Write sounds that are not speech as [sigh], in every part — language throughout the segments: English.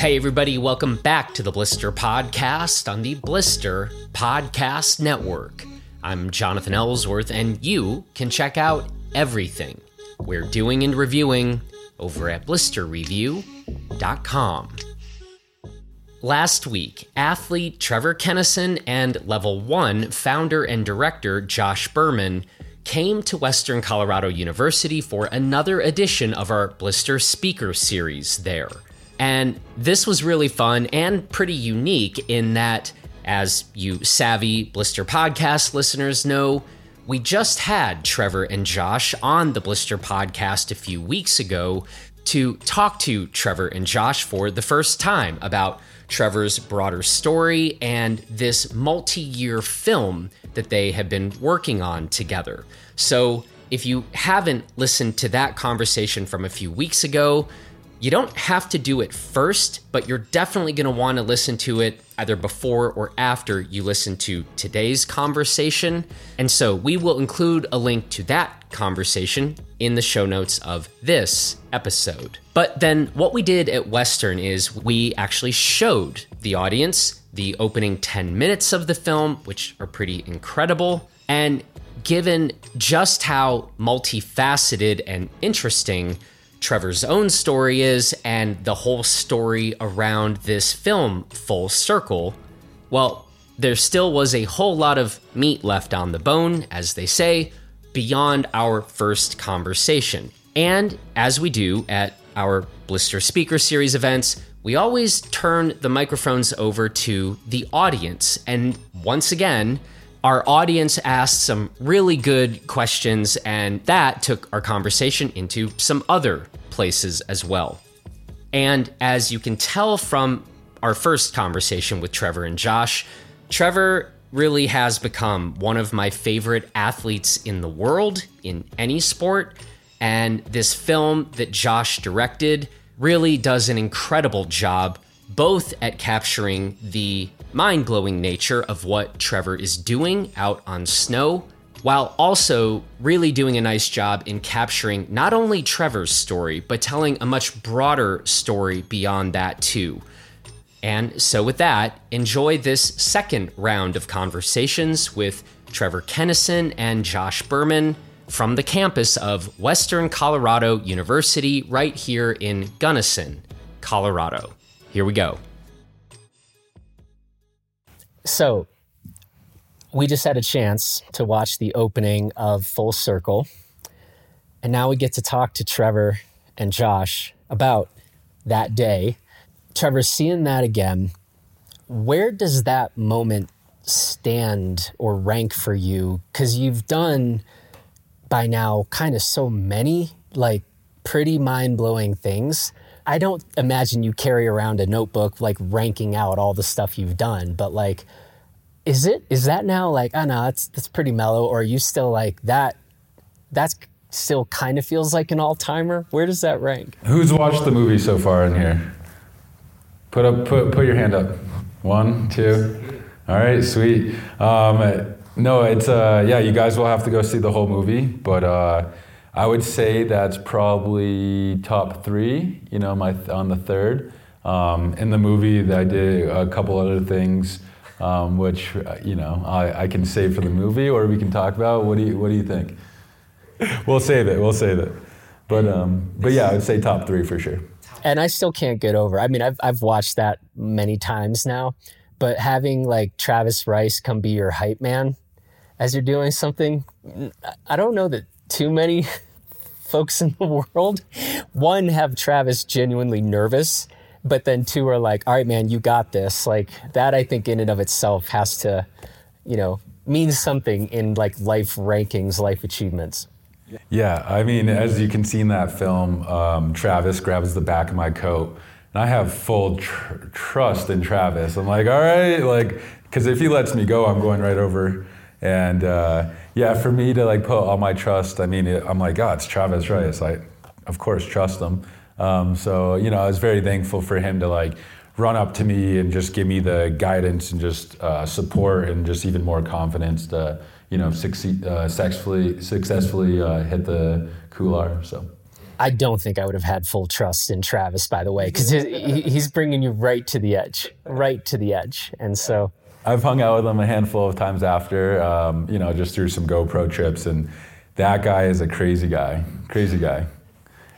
Hey, everybody, welcome back to the Blister Podcast on the Blister Podcast Network. I'm Jonathan Ellsworth, and you can check out everything we're doing and reviewing over at blisterreview.com. Last week, athlete Trevor Kennison and Level 1 founder and director Josh Berman came to Western Colorado University for another edition of our Blister Speaker Series there. And this was really fun and pretty unique in that, as you savvy Blister podcast listeners know, we just had Trevor and Josh on the Blister podcast a few weeks ago to talk to Trevor and Josh for the first time about Trevor's broader story and this multi year film that they have been working on together. So, if you haven't listened to that conversation from a few weeks ago, you don't have to do it first, but you're definitely going to want to listen to it either before or after you listen to today's conversation. And so we will include a link to that conversation in the show notes of this episode. But then what we did at Western is we actually showed the audience the opening 10 minutes of the film, which are pretty incredible. And given just how multifaceted and interesting Trevor's own story is and the whole story around this film, Full Circle, well, there still was a whole lot of meat left on the bone, as they say, beyond our first conversation. And as we do at our Blister Speaker Series events, we always turn the microphones over to the audience. And once again, our audience asked some really good questions, and that took our conversation into some other places as well. And as you can tell from our first conversation with Trevor and Josh, Trevor really has become one of my favorite athletes in the world in any sport. And this film that Josh directed really does an incredible job both at capturing the mind blowing nature of what Trevor is doing out on snow, while also really doing a nice job in capturing not only Trevor's story, but telling a much broader story beyond that, too. And so, with that, enjoy this second round of conversations with Trevor Kennison and Josh Berman from the campus of Western Colorado University, right here in Gunnison, Colorado. Here we go. So, we just had a chance to watch the opening of Full Circle. And now we get to talk to Trevor and Josh about that day. Trevor, seeing that again, where does that moment stand or rank for you? Because you've done by now kind of so many, like, pretty mind blowing things. I don't imagine you carry around a notebook like ranking out all the stuff you've done, but like, is it is that now like oh no that's that's pretty mellow or are you still like that that's still kind of feels like an all-timer? Where does that rank? Who's watched the movie so far in here? Put up put put your hand up. One two. All right sweet. Um, no it's uh yeah you guys will have to go see the whole movie but uh I would say that's probably top three, you know, my on the third. Um, in the movie, I did a couple other things, um, which uh, you know I, I, can save for the movie, or we can talk about. What do you What do you think? We'll save it. We'll save it. But um, but yeah, I would say top three for sure. And I still can't get over. I mean, I've I've watched that many times now, but having like Travis Rice come be your hype man as you're doing something, I don't know that too many folks in the world. One, have Travis genuinely nervous, but then two are like, all right, man, you got this. Like that, I think in and of itself has to, you know, mean something in like life rankings, life achievements. Yeah, I mean, as you can see in that film, um, Travis grabs the back of my coat, and I have full tr- trust in Travis. I'm like, all right, like, because if he lets me go, I'm going right over and uh, yeah, for me to like put all my trust, I mean, it, I'm like, God, it's Travis Rice. I, of course, trust him. Um, so you know, I was very thankful for him to like run up to me and just give me the guidance and just uh, support and just even more confidence to you know succeed, uh, successfully successfully uh, hit the couloir. So. I don't think I would have had full trust in Travis, by the way, because he's bringing you right to the edge, right to the edge. And so I've hung out with him a handful of times after, um, you know, just through some GoPro trips. And that guy is a crazy guy, crazy guy.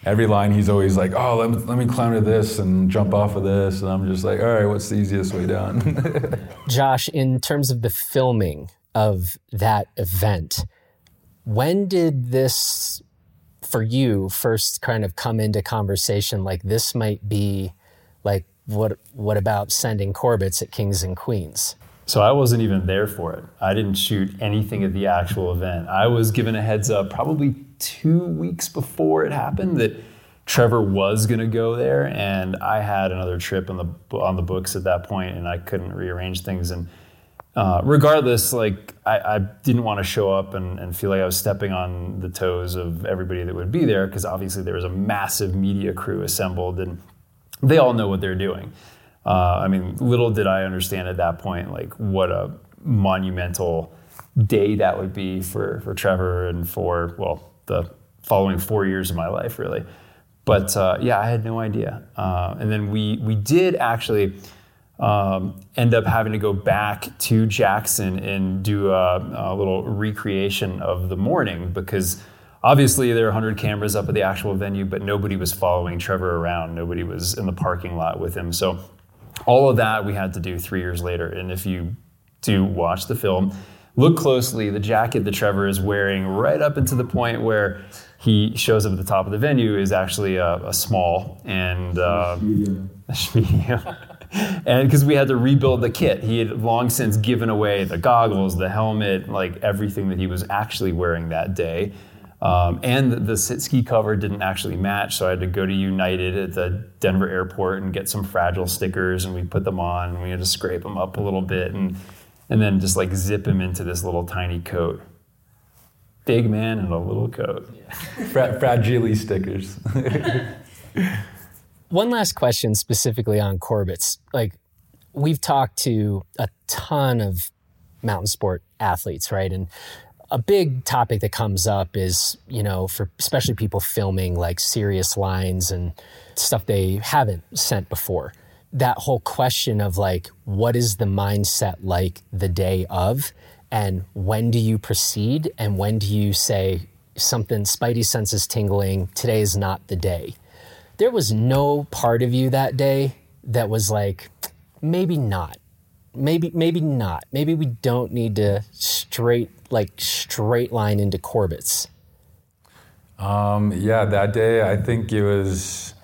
Every line he's always like, oh, let me, let me climb to this and jump off of this. And I'm just like, all right, what's the easiest way down? [laughs] Josh, in terms of the filming of that event, when did this for you first kind of come into conversation like this might be like what what about sending Corbet's at Kings and Queens? So I wasn't even there for it. I didn't shoot anything at the actual event. I was given a heads up probably two weeks before it happened that Trevor was going to go there, and I had another trip on the on the books at that point, and I couldn't rearrange things. And uh, regardless, like I, I didn't want to show up and, and, feel like I was stepping on the toes of everybody that would be there because obviously there was a massive media crew assembled and they all know what they're doing. Uh, I mean, little did I understand at that point like what a monumental day that would be for for Trevor and for well the following four years of my life really. But uh, yeah, I had no idea. Uh, and then we we did actually um, end up having to go back to Jackson and do a, a, little recreation of the morning because obviously there are 100 cameras up at the actual venue, but nobody was following Trevor around. Nobody was in the parking lot with him. So all of that we had to do three years later. And if you do watch the film, look closely, the jacket that Trevor is wearing right up into the point where he shows up at the top of the venue is actually a, a small and uh, [laughs] and because we had to rebuild the kit, he had long since given away the goggles, the helmet, like everything that he was actually wearing that day. Um, and the ski cover didn't actually match, so I had to go to United at the Denver airport and get some fragile stickers, and we put them on, and we had to scrape them up a little bit, and and then just like zip him into this little tiny coat. Big man in a little coat. [laughs] Fra- fragile stickers. [laughs] One last question specifically on Corbet's. Like, we've talked to a ton of mountain sport athletes, right? And a big topic that comes up is, you know, for especially people filming like serious lines and stuff they haven't sent before. That whole question of like, what is the mindset like the day of? And when do you proceed? And when do you say something, spidey senses tingling, today is not the day? there was no part of you that day that was like, maybe not. Maybe, maybe not. Maybe we don't need to straight, like straight line into Corbet's. Um, yeah, that day I think it was.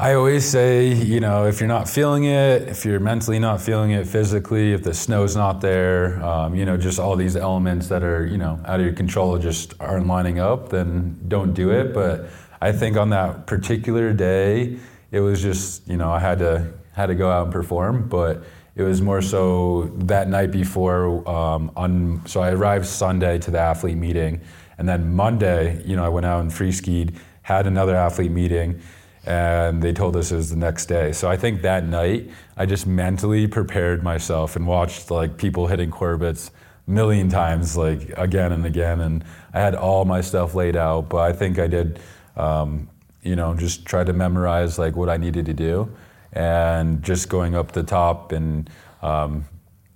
I always say, you know, if you're not feeling it, if you're mentally not feeling it physically, if the snow's not there, um, you know, just all these elements that are, you know, out of your control just aren't lining up, then don't do it. But I think on that particular day, it was just you know I had to had to go out and perform, but it was more so that night before. Um, on so I arrived Sunday to the athlete meeting, and then Monday, you know, I went out and free skied, had another athlete meeting, and they told us it was the next day. So I think that night I just mentally prepared myself and watched like people hitting Corbet's million times, like again and again, and I had all my stuff laid out. But I think I did um, you know, just try to memorize like what I needed to do, and just going up the top and um,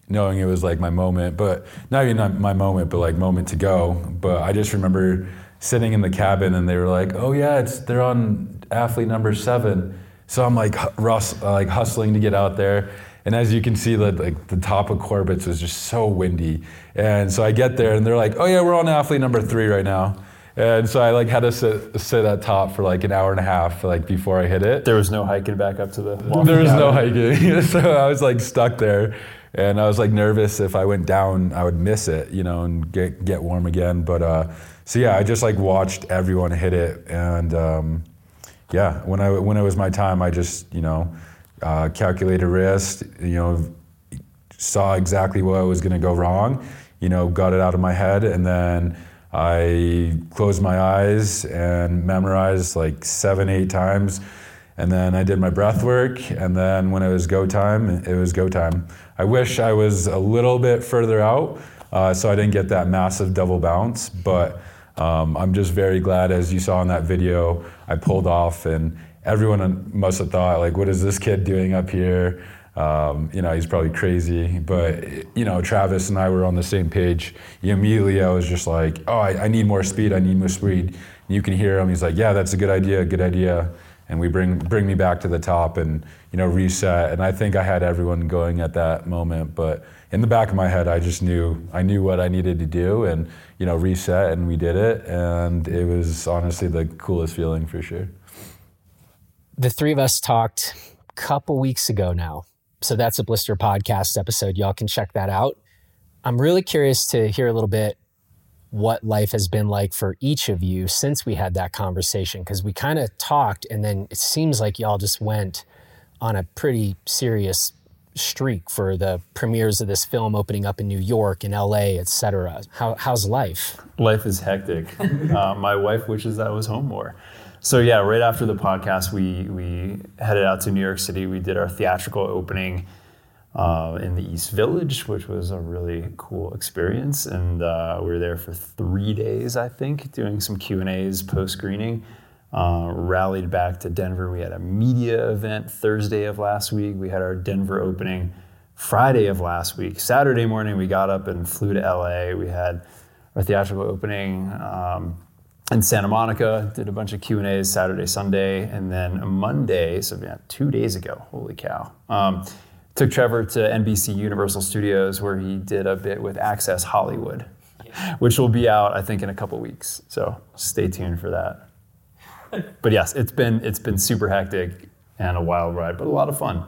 knowing it was like my moment, but not even my moment, but like moment to go. But I just remember sitting in the cabin and they were like, "Oh yeah, it's they're on athlete number seven. So I'm like Russ, like hustling to get out there. And as you can see, the, like the top of Corbet's was just so windy. And so I get there and they're like, "Oh yeah, we're on athlete number three right now." And so I like had to sit sit at top for like an hour and a half like before I hit it. There was no hiking back up to the. There was no hiking, [laughs] so I was like stuck there, and I was like nervous if I went down I would miss it, you know, and get get warm again. But uh, so yeah, I just like watched everyone hit it, and um, yeah, when I when it was my time, I just you know uh, calculated risk, you know, saw exactly what was going to go wrong, you know, got it out of my head, and then I closed my eyes and memorized like seven, eight times. And then I did my breath work. And then when it was go time, it was go time. I wish I was a little bit further out uh, so I didn't get that massive double bounce. But um, I'm just very glad, as you saw in that video, I pulled off, and everyone must have thought, like, what is this kid doing up here? Um, you know, he's probably crazy, but you know, Travis and I were on the same page. Immediately, I was just like, "Oh, I, I need more speed. I need more speed." And you can hear him. He's like, "Yeah, that's a good idea. Good idea." And we bring bring me back to the top and you know reset. And I think I had everyone going at that moment, but in the back of my head, I just knew I knew what I needed to do, and you know, reset, and we did it. And it was honestly the coolest feeling for sure. The three of us talked a couple weeks ago now so that's a Blister podcast episode. Y'all can check that out. I'm really curious to hear a little bit what life has been like for each of you since we had that conversation because we kind of talked and then it seems like y'all just went on a pretty serious streak for the premieres of this film opening up in New York and LA, etc. How, how's life? Life is hectic. [laughs] uh, my wife wishes I was home more. So yeah, right after the podcast, we we headed out to New York City. We did our theatrical opening uh, in the East Village, which was a really cool experience, and uh, we were there for three days, I think, doing some Q and A's post screening. Uh, rallied back to Denver. We had a media event Thursday of last week. We had our Denver opening Friday of last week. Saturday morning, we got up and flew to LA. We had our theatrical opening. Um, in Santa Monica, did a bunch of Q and A's Saturday, Sunday, and then Monday. So yeah, two days ago. Holy cow! Um, took Trevor to NBC Universal Studios where he did a bit with Access Hollywood, which will be out I think in a couple weeks. So stay tuned for that. But yes, it's been it's been super hectic and a wild ride, but a lot of fun.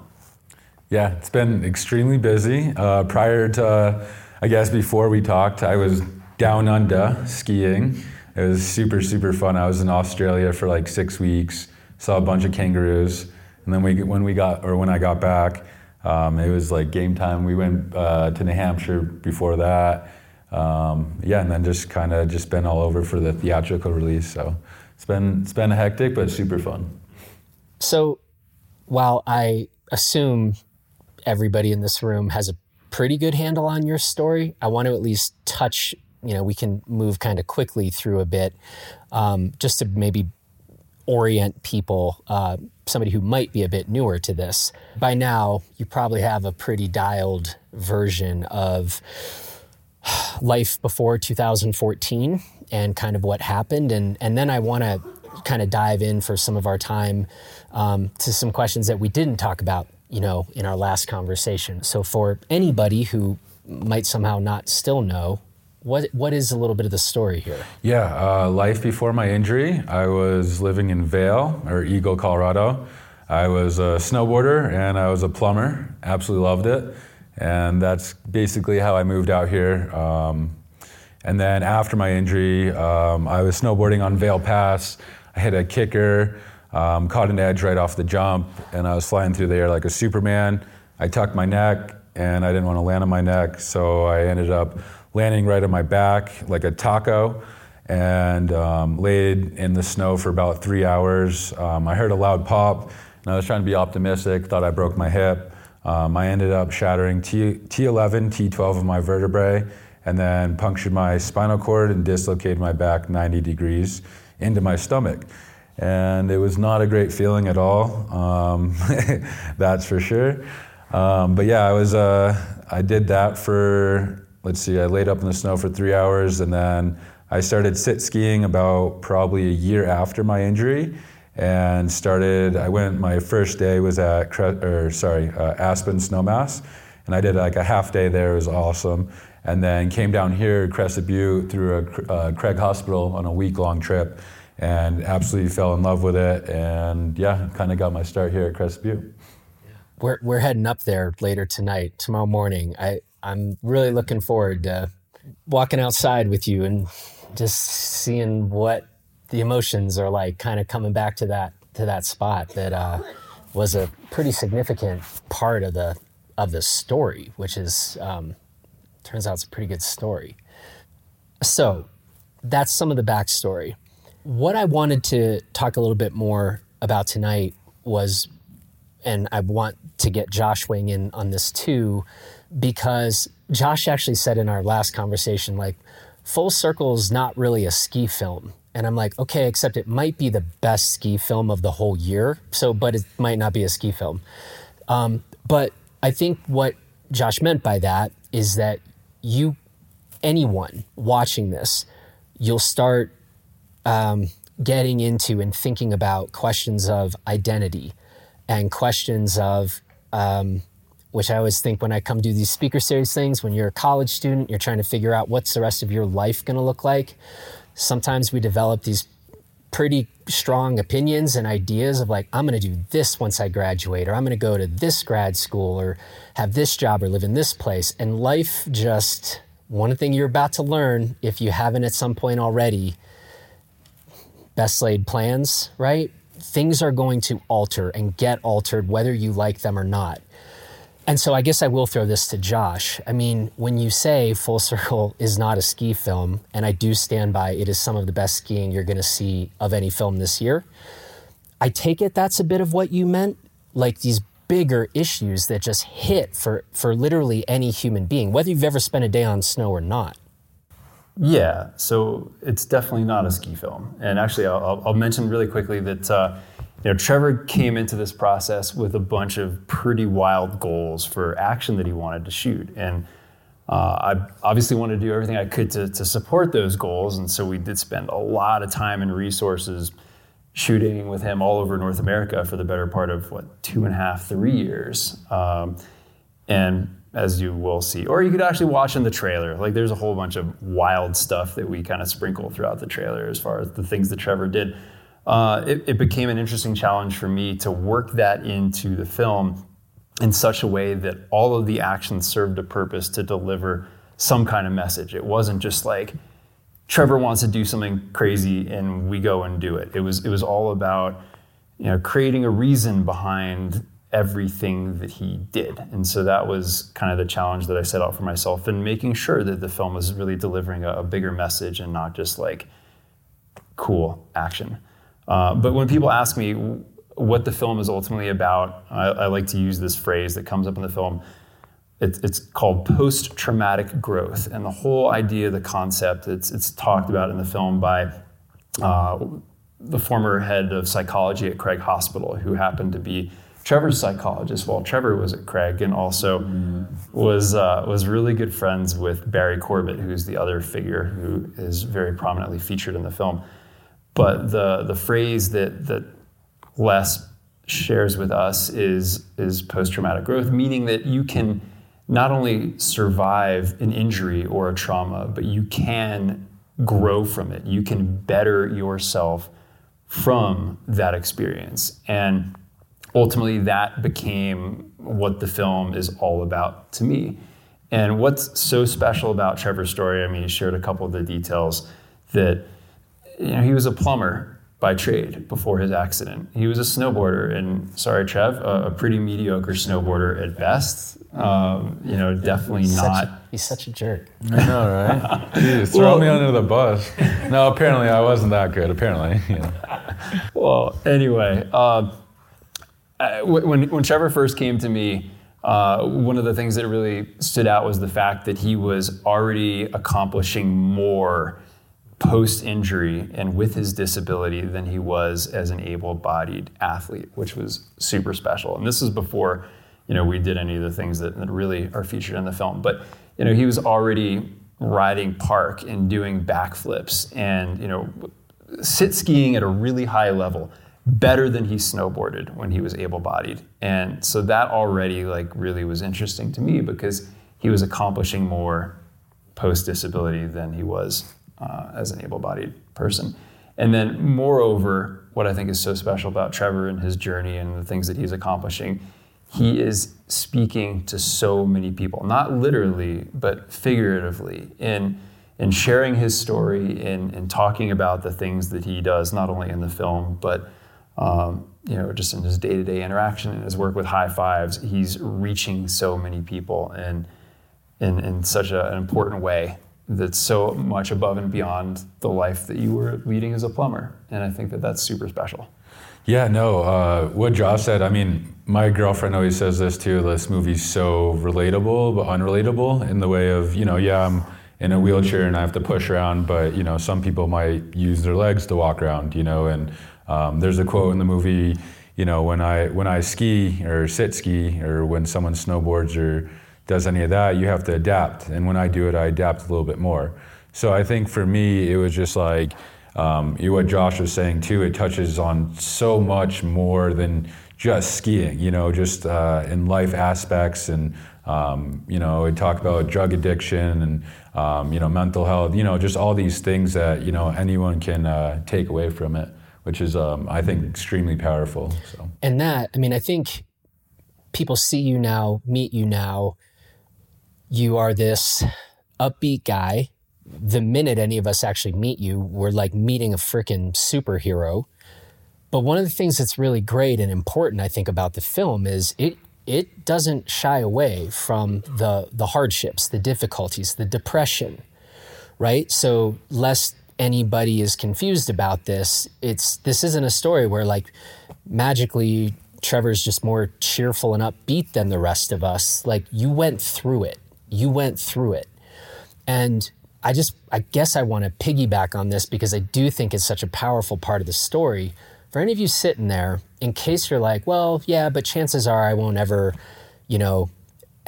Yeah, it's been extremely busy. Uh, prior to, uh, I guess, before we talked, I was down under skiing. It was super, super fun. I was in Australia for like six weeks, saw a bunch of kangaroos, and then we, when we got, or when I got back, um, it was like game time. We went uh, to New Hampshire before that. Um, yeah, and then just kind of just been all over for the theatrical release. So it's been it's been hectic, but super fun. So, while I assume everybody in this room has a pretty good handle on your story, I want to at least touch you know we can move kind of quickly through a bit um, just to maybe orient people uh, somebody who might be a bit newer to this. By now you probably have a pretty dialed version of life before 2014 and kind of what happened. And and then i want to kind of dive in for some of our time um, to some questions that we didn't talk about you know in our last conversation. So for anybody who might somehow not still know what what is a little bit of the story here? Yeah, uh, life before my injury, I was living in Vail or Eagle, Colorado. I was a snowboarder and I was a plumber. Absolutely loved it, and that's basically how I moved out here. Um, and then after my injury, um, I was snowboarding on Vail Pass. I hit a kicker, um, caught an edge right off the jump, and I was flying through the air like a Superman. I tucked my neck, and I didn't want to land on my neck, so I ended up landing right on my back like a taco and um, laid in the snow for about three hours. Um, I heard a loud pop and I was trying to be optimistic, thought I broke my hip. Um, I ended up shattering T- T11, T12 of my vertebrae, and then punctured my spinal cord and dislocated my back 90 degrees into my stomach. And it was not a great feeling at all, um, [laughs] that's for sure. Um, but yeah, I was, uh, I did that for let's see, I laid up in the snow for three hours and then I started sit skiing about probably a year after my injury and started, I went, my first day was at, or sorry, uh, Aspen Snowmass and I did like a half day there, it was awesome. And then came down here, Crested Butte, through a uh, Craig Hospital on a week long trip and absolutely fell in love with it. And yeah, kind of got my start here at Crested Butte. We're, we're heading up there later tonight, tomorrow morning. I, I'm really looking forward to walking outside with you and just seeing what the emotions are like, kind of coming back to that to that spot that uh, was a pretty significant part of the of the story, which is um, turns out it's a pretty good story. So that's some of the backstory. What I wanted to talk a little bit more about tonight was, and I want to get Josh weighing in on this too, because Josh actually said in our last conversation, like, Full Circle is not really a ski film. And I'm like, okay, except it might be the best ski film of the whole year. So, but it might not be a ski film. Um, but I think what Josh meant by that is that you, anyone watching this, you'll start um, getting into and thinking about questions of identity and questions of, um, which I always think when I come do these speaker series things, when you're a college student, you're trying to figure out what's the rest of your life going to look like. Sometimes we develop these pretty strong opinions and ideas of like, I'm going to do this once I graduate, or I'm going to go to this grad school, or have this job, or live in this place. And life just, one thing you're about to learn, if you haven't at some point already, best laid plans, right? Things are going to alter and get altered whether you like them or not. And so I guess I will throw this to Josh. I mean, when you say Full Circle [laughs] is not a ski film, and I do stand by it is some of the best skiing you're going to see of any film this year, I take it that's a bit of what you meant. Like these bigger issues that just hit for, for literally any human being, whether you've ever spent a day on snow or not. Yeah, so it's definitely not a ski film. And actually, I'll, I'll mention really quickly that uh, you know Trevor came into this process with a bunch of pretty wild goals for action that he wanted to shoot, and uh, I obviously wanted to do everything I could to, to support those goals. And so we did spend a lot of time and resources shooting with him all over North America for the better part of what two and a half, three years, um, and as you will see. Or you could actually watch in the trailer. Like there's a whole bunch of wild stuff that we kind of sprinkle throughout the trailer as far as the things that Trevor did. Uh, it, it, became an interesting challenge for me to work that into the film in such a way that all of the actions served a purpose to deliver some kind of message. It wasn't just like Trevor wants to do something crazy and we go and do it. It was it was all about you know creating a reason behind everything that he did. And so that was kind of the challenge that I set out for myself and making sure that the film was really delivering a, a bigger message and not just like cool action. Uh, but when people ask me what the film is ultimately about, I, I, like to use this phrase that comes up in the film. It, it's called post traumatic growth. And the whole idea, the concept, it's, it's talked about in the film by uh, the former head of psychology at Craig Hospital, who happened to be Trevor's psychologist while Trevor was at Craig, and also mm. was uh, was really good friends with Barry Corbet, who's the other figure who is very prominently featured in the film. But the the phrase that that Les shares with us is is post traumatic growth, meaning that you can not only survive an injury or a trauma, but you can grow from it. You can better yourself from that experience and ultimately that became what the film is all about to me. And what's so special about Trevor's story, I mean, he shared a couple of the details that you know, he was a plumber by trade before his accident. He was a snowboarder, and sorry, Trev, a, a pretty mediocre snowboarder at best. Um, you know, definitely he's not. Such, he's such a jerk. I know, right? [laughs] Jeez, throw well, me under the bus. No, apparently I wasn't that good. Apparently. [laughs] Well, anyway. Uh, when, when Trevor first came to me, uh, one of the things that really stood out was the fact that he was already accomplishing more post injury and with his disability than he was as an able bodied athlete, which was super special. And this is before you know, we did any of the things that, that really are featured in the film. But you know, he was already riding park and doing backflips and you know, sit skiing at a really high level better than he snowboarded when he was able-bodied. And so that already like really was interesting to me because he was accomplishing more post-disability than he was uh, as an able-bodied person. And then moreover what i think is so special about trevor and his journey and the things that he's accomplishing he is speaking to so many people not literally but figuratively in in sharing his story and, and talking about the things that he does not only in the film but um, you know, just in his day-to-day interaction and his work with high fives, he's reaching so many people and in, in such a, an important way that's so much above and beyond the life that you were leading as a plumber. And I think that that's super special. Yeah, no, uh, what Josh said, I mean, my girlfriend always says this too, this movie's so relatable, but unrelatable in the way of, you know, yeah, I'm in a wheelchair and I have to push around, but you know, some people might use their legs to walk around, you know, and um, there's a quote in the movie, you know, when I when I ski or sit ski or when someone snowboards or does any of that, you have to adapt. And when I do it, I adapt a little bit more. So I think for me, it was just like um, what Josh was saying too. It touches on so much more than just skiing. You know, just uh, in life aspects and um, you know, we talk about drug addiction and um, you know mental health. You know, just all these things that you know anyone can uh, take away from it, which is um, I think extremely powerful. So. And that, I mean, I think people see you now, meet you now. You are this upbeat guy. The minute any of us actually meet you, we're like meeting a freaking superhero. But one of the things that's really great and important, I think, about the film is it it doesn't shy away from the the hardships, the difficulties, the depression, right? So lest anybody is confused about this, it's this isn't a story where like magically Trevor's just more cheerful and upbeat than the rest of us. Like you went through it. You went through it. And I just I guess I want to piggyback on this because I do think it's such a powerful part of the story for any of you sitting there, in case you're like, well, yeah, but chances are I won't ever, you know,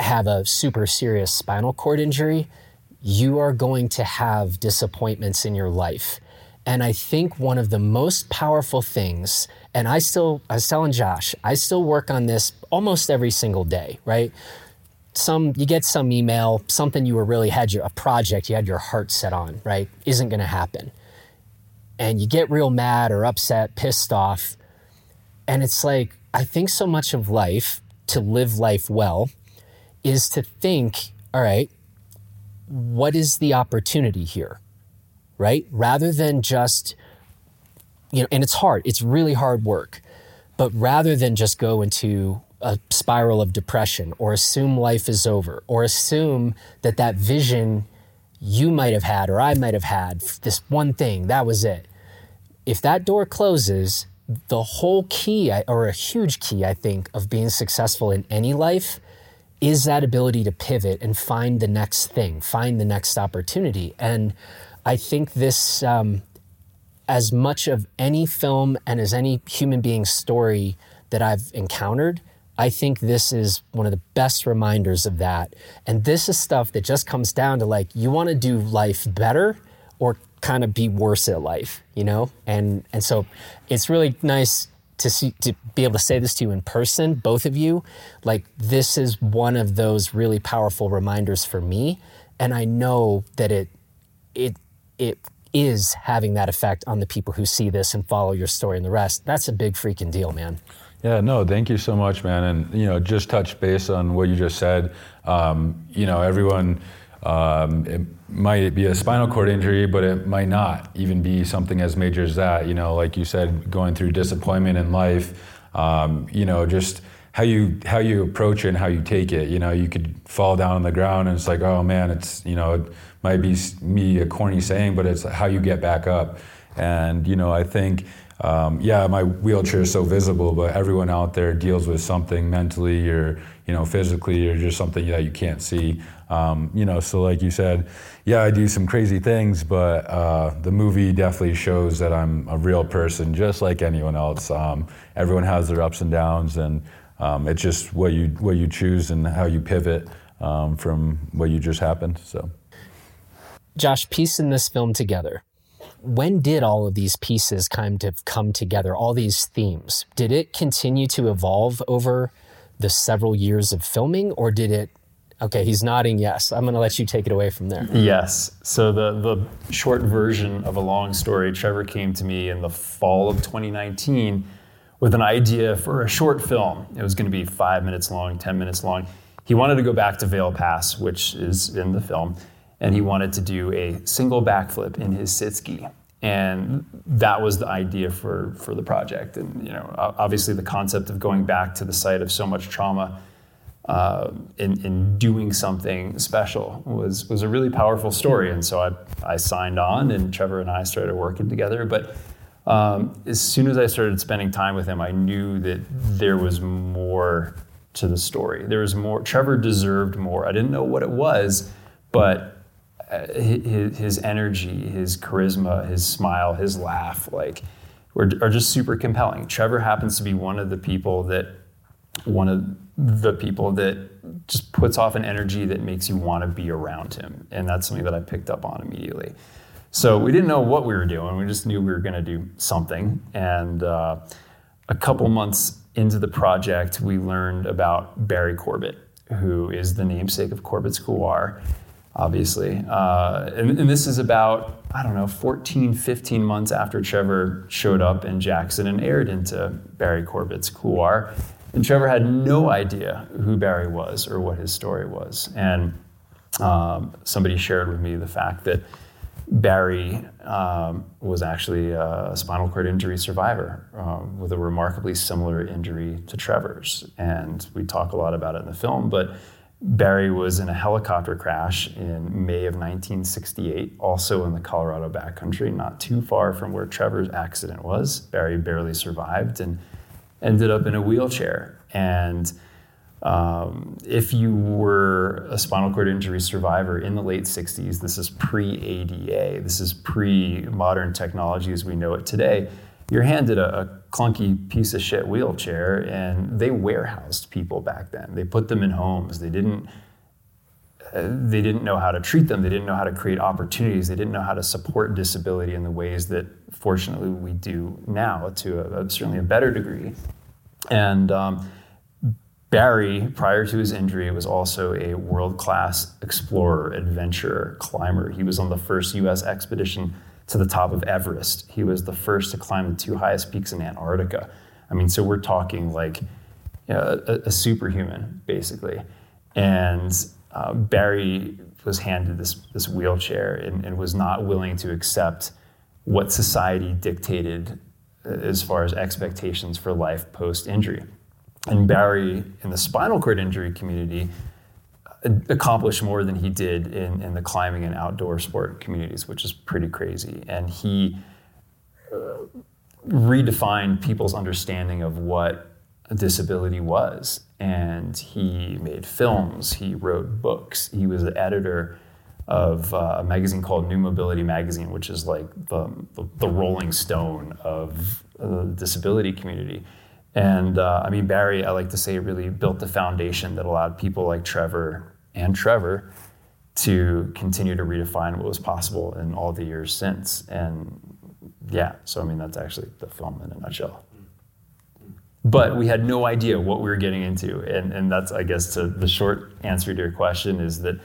have a super serious spinal cord injury, you are going to have disappointments in your life. And I think one of the most powerful things, and I still, I was telling Josh, I still work on this almost every single day, right? Some, you get some email, something you were really had your, a project you had your heart set on, right? Isn't going to happen and you get real mad or upset, pissed off. And it's like, I think so much of life, to live life well, is to think, all right, what is the opportunity here? Right? Rather than just, you know, and it's hard, it's really hard work. But rather than just go into a spiral of depression or assume life is over or assume that that vision you might have had or I might have had, this one thing, that was it. If that door closes, the whole key, or a huge key, I think, of being successful in any life is that ability to pivot and find the next thing, find the next opportunity. And I think this, um, as much of any film and as any human being story that I've encountered, I think this is one of the best reminders of that. And this is stuff that just comes down to like, you want to do life better or kind of be worse at life, you know? And and so it's really nice to see to be able to say this to you in person, both of you. Like this is one of those really powerful reminders for me. And I know that it it it is having that effect on the people who see this and follow your story and the rest. That's a big freaking deal, man. Yeah, no, thank you so much, man. And you know, just touch base on what you just said. Um, you know, everyone. Um, might be a spinal cord injury, but it might not even be something as major as that. You know, like you said, going through disappointment in life. Um, you know, just how you how you approach it and how you take it. You know, you could fall down on the ground and it's like, oh man, it's you know, it might be me a corny saying, but it's how you get back up. And you know, I think um, yeah, my wheelchair is so visible, but everyone out there deals with something mentally or you know physically or just something that you can't see. Um, you know, so like you said, yeah, I do some crazy things, but uh, the movie definitely shows that I'm a real person, just like anyone else. Um, everyone has their ups and downs, and um, it's just what you what you choose and how you pivot um, from what you just happened. So, Josh, piecing this film together when did all of these pieces kind of come together, all these themes? Did it continue to evolve over the several years of filming, or did it? Okay, he's nodding yes. I'm going to let you take it away from there. Yes. So the the short version of a long story, Trevor came to me in the fall of 2019 with an idea for a short film. It was going to be five minutes long, 10 minutes long. He wanted to go back to Vail Pass, which is in the film and he wanted to do a single backflip in his sit ski and that was the idea for for the project and you know obviously the concept of going back to the site of so much trauma uh, in, in doing something special was was a really powerful story. And so I, I signed on and Trevor and I started working together. But um, as soon as I started spending time with him I knew that there was more to the story. There was more Trevor deserved more. I didn't know what it was but his, his energy, his charisma, his smile, his laugh, like, were, are just super compelling. Trevor happens to be one of the people that, one of the people that just puts off an energy that makes you want to be around him, and that's something that I picked up on immediately. So we didn't know what we were doing. We just knew we were going to do something, and uh, a couple months into the project, we learned about Barry Corbet, who is the namesake of Corbet's Couloir obviously. Uh, and, and, this is about, I don't know, 14, 15 months after Trevor showed up in Jackson and aired into Barry Corbet's couloir. And Trevor had no idea who Barry was or what his story was. And um, somebody shared with me the fact that Barry um, was actually a spinal cord injury survivor uh, with a remarkably similar injury to Trevor's. And we talk a lot about it in the film, but Barry was in a helicopter crash in May of 1968, also in the Colorado backcountry, not too far from where Trevor's accident was. Barry barely survived and ended up in a wheelchair. And um, if you were a spinal cord injury survivor in the late 60s, this is pre ADA, this is pre modern technology as we know it today. You're handed a, a, clunky piece of shit wheelchair and they warehoused people back then. They put them in homes. They didn't they didn't know how to treat them they didn't know how to create opportunities they didn't know how to support disability in the ways that fortunately we do now to a, a, certainly a better degree and um, barry prior to his injury was also a world-class explorer adventurer climber he was on the first us expedition to the top of Everest. He was the first to climb the two highest peaks in Antarctica. I mean, so we're talking like you know, a, a, superhuman, basically. And uh, Barry was handed this, this wheelchair and, and, was not willing to accept what society dictated uh, as far as expectations for life post injury. And Barry, in the spinal cord injury community, accomplished more than he did in, in the climbing and outdoor sport communities, which is pretty crazy. And he uh, redefined people's understanding of what disability was. And he made films, he wrote books, he was the editor of uh, a magazine called New Mobility Magazine, which is like the, the, the Rolling Stone of the disability community. And uh, I mean, Barry, I like to say, really built the foundation that allowed people like Trevor and Trevor to continue to redefine what was possible in all the years since. And yeah, so I mean, that's actually the film in a nutshell. But we had no idea what we were getting into. And, and that's, I guess, to the short answer to your question is that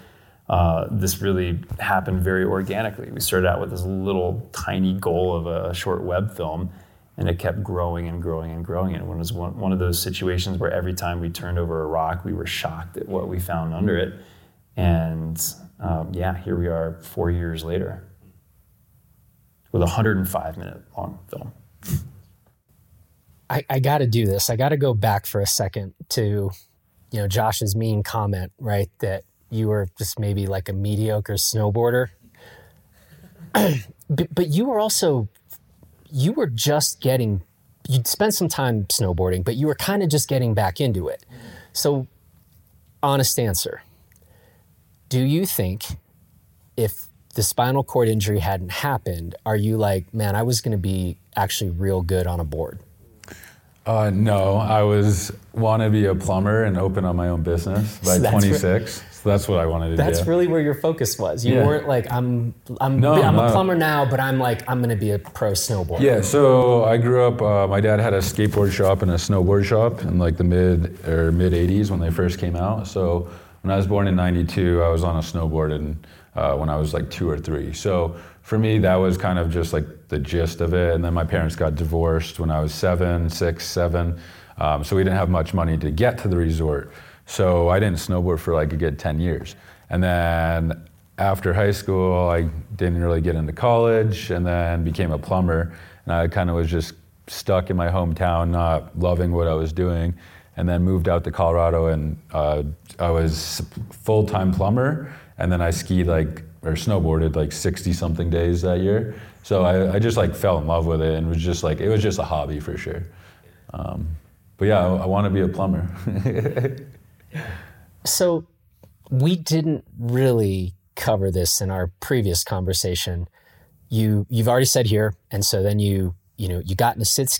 uh, this really happened very organically. We started out with this little tiny goal of a short web film, and it kept growing and growing and growing. And it was one, one of those situations where every time we turned over a rock, we were shocked at what we found under it. And um, yeah, here we are four years later with a 105 minute long film. I, I got to do this. I got to go back for a second to, you know, Josh's mean comment, right? That you were just maybe like a mediocre snowboarder. [clears throat] but, but you were also you were just getting, you'd spent some time snowboarding, but you were kind of just getting back into it. So, honest answer Do you think if the spinal cord injury hadn't happened, are you like, man, I was going to be actually real good on a board? Uh, no, I was want to be a plumber and open on my own business [laughs] by so 26. So that's what I wanted to that's do. That's really where your focus was. You yeah. weren't like I'm I'm no, I'm a plumber now, but I'm like I'm going to be a pro snowboarder. Yeah, so I grew up uh, my dad had a skateboard shop and a snowboard shop in like the mid or mid 80s when they first came out. So when I was born in 92, I was on a snowboard and uh, when I was like 2 or 3. So for me, that was kind of just like the gist of it. And then my parents got divorced when I was seven, six, seven. Um, so we didn't have much money to get to the resort. So I didn't snowboard for like a good 10 years. And then after high school, I didn't really get into college and then became a plumber. And I kind of was just stuck in my hometown, not loving what I was doing. And then moved out to Colorado and uh, I was full time plumber. And then I skied like or snowboarded like 60 something days that year. So I, I, just like fell in love with it and was just like, it was just a hobby for sure. Um, but yeah, I, I want to be a plumber. [laughs] so we didn't really cover this in our previous conversation. You you've already said here, and so then you you know you got in a sit.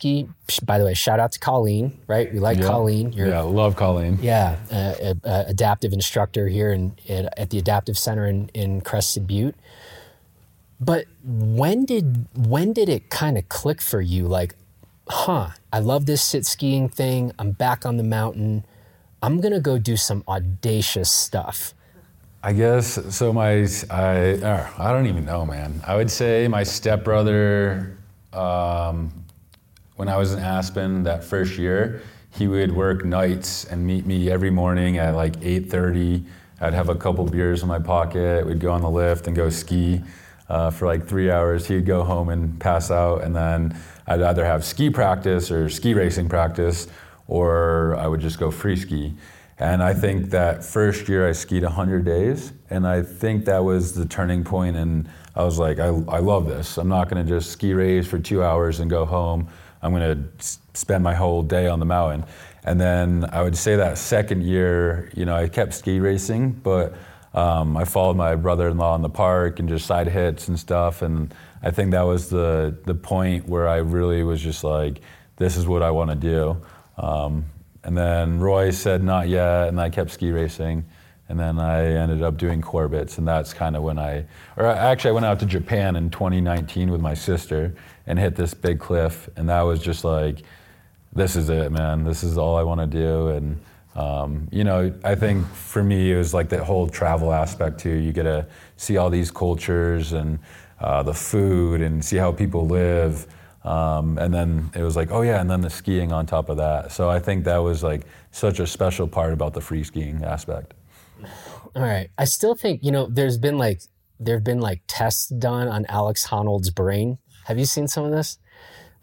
By the way, shout out to Colleen, right? We like Yeah. Colleen. You're, yeah, love Colleen. yeah, uh, a, a adaptive instructor here in, at, at the Adaptive Center in, in Crested Butte. But when did when did it kind of click for you? Like, huh, I love this sit skiing thing. I'm back on the mountain. I'm gonna go do some audacious stuff. I guess so. My I uh, I don't even know, man. I would say my stepbrother, um, when I was in Aspen that first year, he would work nights and meet me every morning at like 8:30. I'd have a couple beers in my pocket. We'd go on the lift and go ski uh, for like three hours. He'd go home and pass out, and then I'd either have ski practice or ski racing practice, or I would just go free ski. And I think that first year I skied 100 days, and I think that was the turning point. And I was like, I, I love this. I'm not to just ski race for two hours and go home. I'm to spend my whole day on the mountain. And then I would say that second year, you know, I kept ski racing, but um, I followed my brother-in-law in the park and just side hits and stuff. And I think that was the the point where I really was just like, this is what I want to do. Um, and then Roy said not yet, and I kept ski racing. And then I ended up doing Corbet's, and that's kind of when I, or actually, I went out to Japan in 2019 with my sister and hit this big cliff, and that was just like, this is it, man. This is all I want to do. And, um, you know, I think for me, it was like that whole travel aspect too. You get to see all these cultures and uh, the food and see how people live. Um, and then it was like, oh yeah, and then the skiing on top of that. So I think that was like such a special part about the free skiing aspect. [laughs] All right. I still think, you know, there's been like there've been like tests done on Alex Honnold's brain. Have you seen some of this?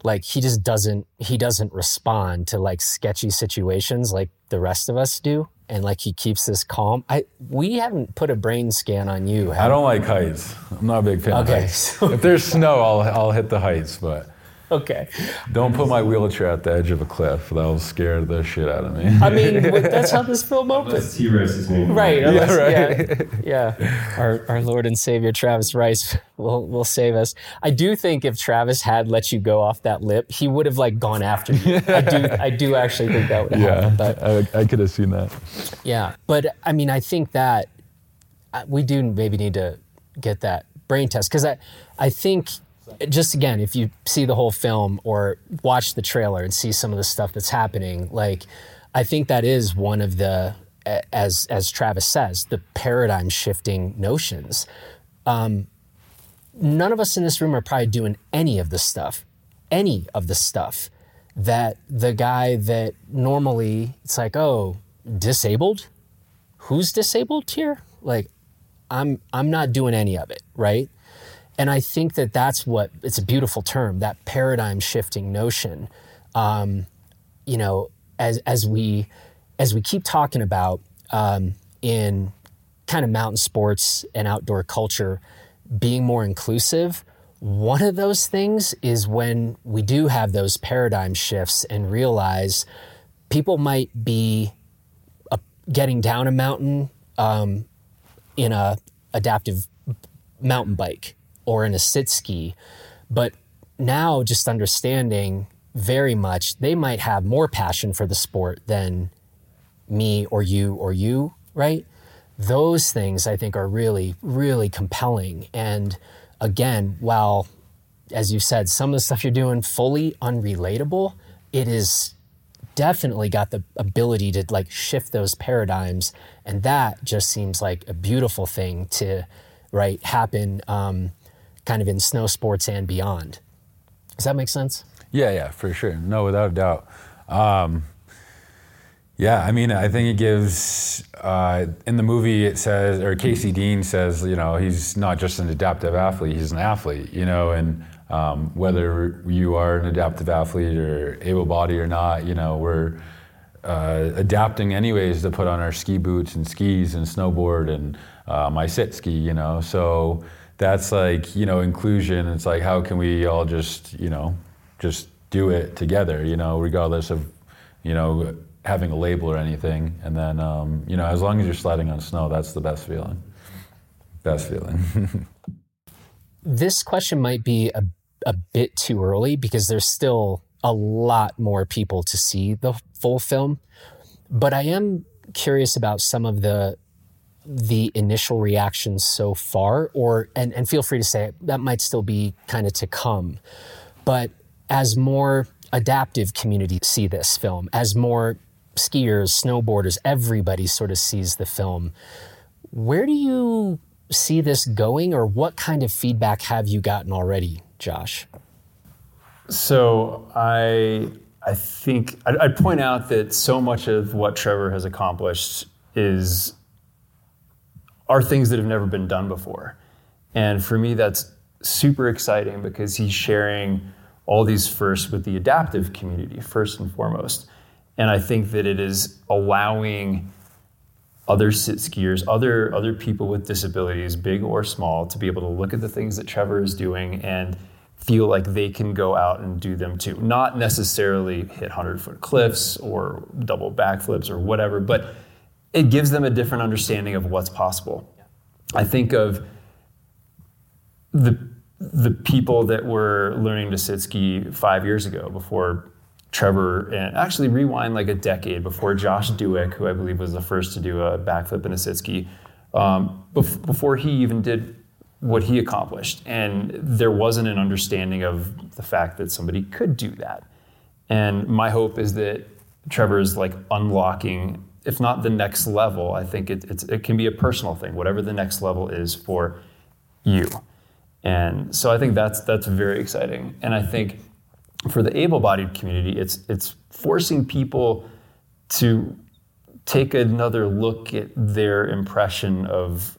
Like he just doesn't he doesn't respond to like sketchy situations like the rest of us do. And like he keeps this calm. I we haven't put a brain scan on you. I don't like heights. I'm not a big fan Okay, of heights. if there's snow, I'll, I'll hit the heights, but Okay. don't put my wheelchair at the edge of a cliff. That'll scare the shit out of me. I mean, that's how this film opens. T Rex is moving. Right. Yeah, right. Yeah. yeah. Our, our Lord and Savior Travis Rice will, will save us. I do think if Travis had let you go off that lip, he would have like gone after you. I do I do actually think that would have yeah, happened. But I, I could have seen that. yeah. But I mean I think that uh, we do maybe need to get that brain test because I I think just again if you see the whole film or watch the trailer and see some of the stuff that's happening like I think that is one of the as as Travis says the paradigm shifting notions. Um, none of us in this room are probably doing any of the stuff, any of the stuff that the guy that normally it's like oh disabled? Who's disabled here? Like i'm i'm not doing any of it right and i think that that's what it's a beautiful term that paradigm shifting notion. Um, you know as as we as we keep talking about um, in kind of mountain sports and outdoor culture being more inclusive one of those things is when we do have those paradigm shifts and realize people might be uh, getting down a mountain um, in a adaptive mountain bike or in a sit ski. But now just understanding very much they might have more passion for the sport than me or you or you right? Those things i think are really really compelling. And again while as you said some of the stuff you're doing fully unrelatable it is definitely got the ability to like shift those paradigms. And that just seems like a beautiful thing to right happen. Um, kind of in snow sports and beyond does that make sense Yeah, yeah, for sure. No, without a doubt. Um, yeah, I mean, I think it gives, uh, in the movie, it says, or Casey Dean says, you know, he's not just an adaptive athlete, he's an athlete, you know, and um, whether you are an adaptive athlete or able bodied or not, you know, we're uh, adapting anyways to put on our ski boots and skis and snowboard and uh, my sit ski, you know, so that's like, you know, inclusion. It's like, how can we all just, you know, just do it together, you know, regardless of, you know, having a label or anything. And then, um, you know, as long as you're sliding on snow, that's the best feeling. best feeling. [laughs] this question might be a, a bit too early because there's still a lot more people to see the full film. But I am curious about some of the the initial reactions so far, or and, and feel free to say that might still be kind of to come. But as more adaptive communities see this film, as more skiers, snowboarders, everybody sort of sees the film, where do you see this going, or what kind of feedback have you gotten already, Josh? So I I think I'd, I'd, point out that so much of what Trevor has accomplished is are things that have never been done before, and for me that's super exciting because he's sharing all these firsts with the adaptive community first and foremost, and I think that it is allowing other sit skiers, other other people with disabilities, big or small, to be able to look at the things that Trevor is doing and feel like they can go out and do them too. Not necessarily hit 100 foot cliffs or double backflips or whatever, but it gives them a different understanding of what's possible. I think of the the people that were learning to sit ski five years ago before Trevor, and actually rewind like a decade before Josh Dueck, who I believe was the first to do a backflip in a sit ski, um, bef- before he even did what he accomplished. And there wasn't an understanding of the fact that somebody could do that. And my hope is that Trevor is like unlocking, if not the next level, I think it, it can be a personal thing, whatever the next level is for you. And so I think that's that's very exciting. And I think for the able-bodied community, it's it's forcing people to take another look at their impression of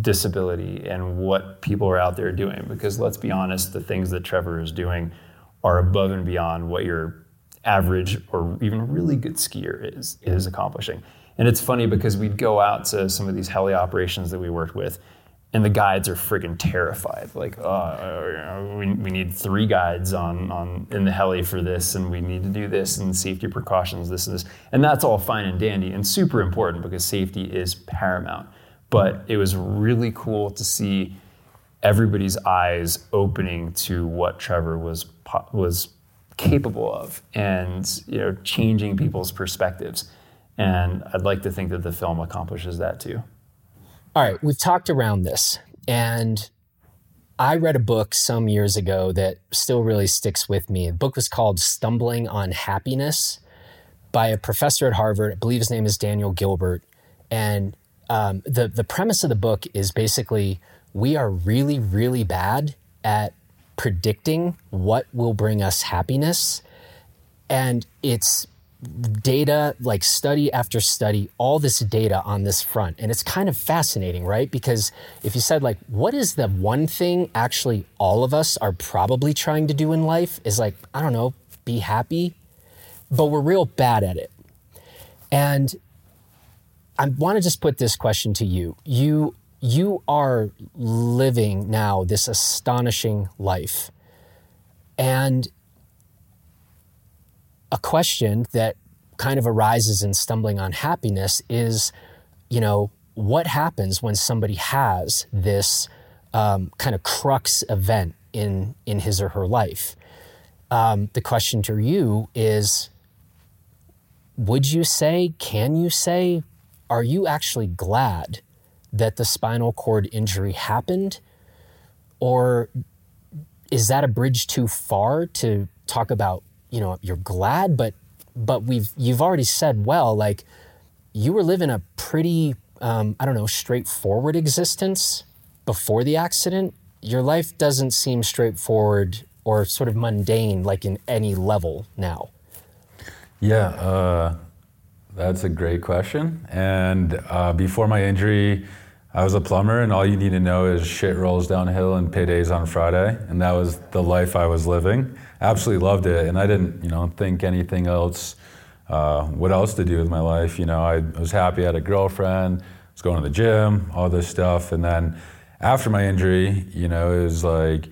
disability and what people are out there doing. Because let's be honest, the things that Trevor is doing are above and beyond what your average or even a really good skier is is accomplishing. And it's funny because we'd go out to some of these heli operations that we worked with, and the guides are friggin' terrified. Like, oh, oh, we, we need three guides on, on in the heli for this, and we need to do this, and safety precautions, this and this. And that's all fine and dandy and super important because safety is paramount. But it was really cool to see everybody's eyes opening to what Trevor was was capable of, and you know, changing people's perspectives. And I'd like to think that the film accomplishes that too. All right, we've talked around this, and I read a book some years ago that still really sticks with me. The book was called Stumbling on Happiness by a professor at Harvard. I believe his name is Daniel Gilbert. And um, the, the premise of the book is basically we are really, really bad at predicting what will bring us happiness. And it's data, like study after study, all this data on this front. And it's kind of fascinating, right? Because if you said, like, what is the one thing actually all of us are probably trying to do in life is like, I don't know, be happy, but we're real bad at it. And I want to just put this question to you. You you are living now this astonishing life. And a question that kind of arises in stumbling on happiness is, you know, what happens when somebody has this um, kind of crux event in in his or her life? Um, the question to you is: Would you say? Can you say? Are you actually glad that the spinal cord injury happened, or is that a bridge too far to talk about you know you're glad but but we've you've already said well like you were living a pretty um, i don't know straightforward existence before the accident. Your life doesn't seem straightforward or sort of mundane like in any level now. Yeah uh, that's a great question. And uh, before my injury I was a plumber, and all you need to know is shit rolls downhill and paydays on Friday, and that was the life I was living absolutely loved it, and I didn't, you know, think anything else. Uh, what else to do with my life? You know, I was happy I had a girlfriend, was going to the gym, all this stuff, and then after my injury, you know, it was like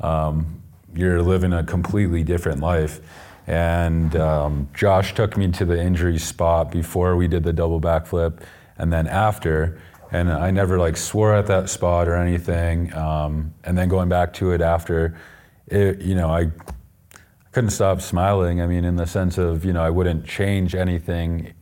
um, you're living a completely different life. And um, Josh took me to the injury spot before we did the double backflip, and then after. And I never like swore at that spot or anything. Um, and then going back to it after, it, you know, I couldn't stop smiling. I mean, in the sense of, you know, I wouldn't change anything.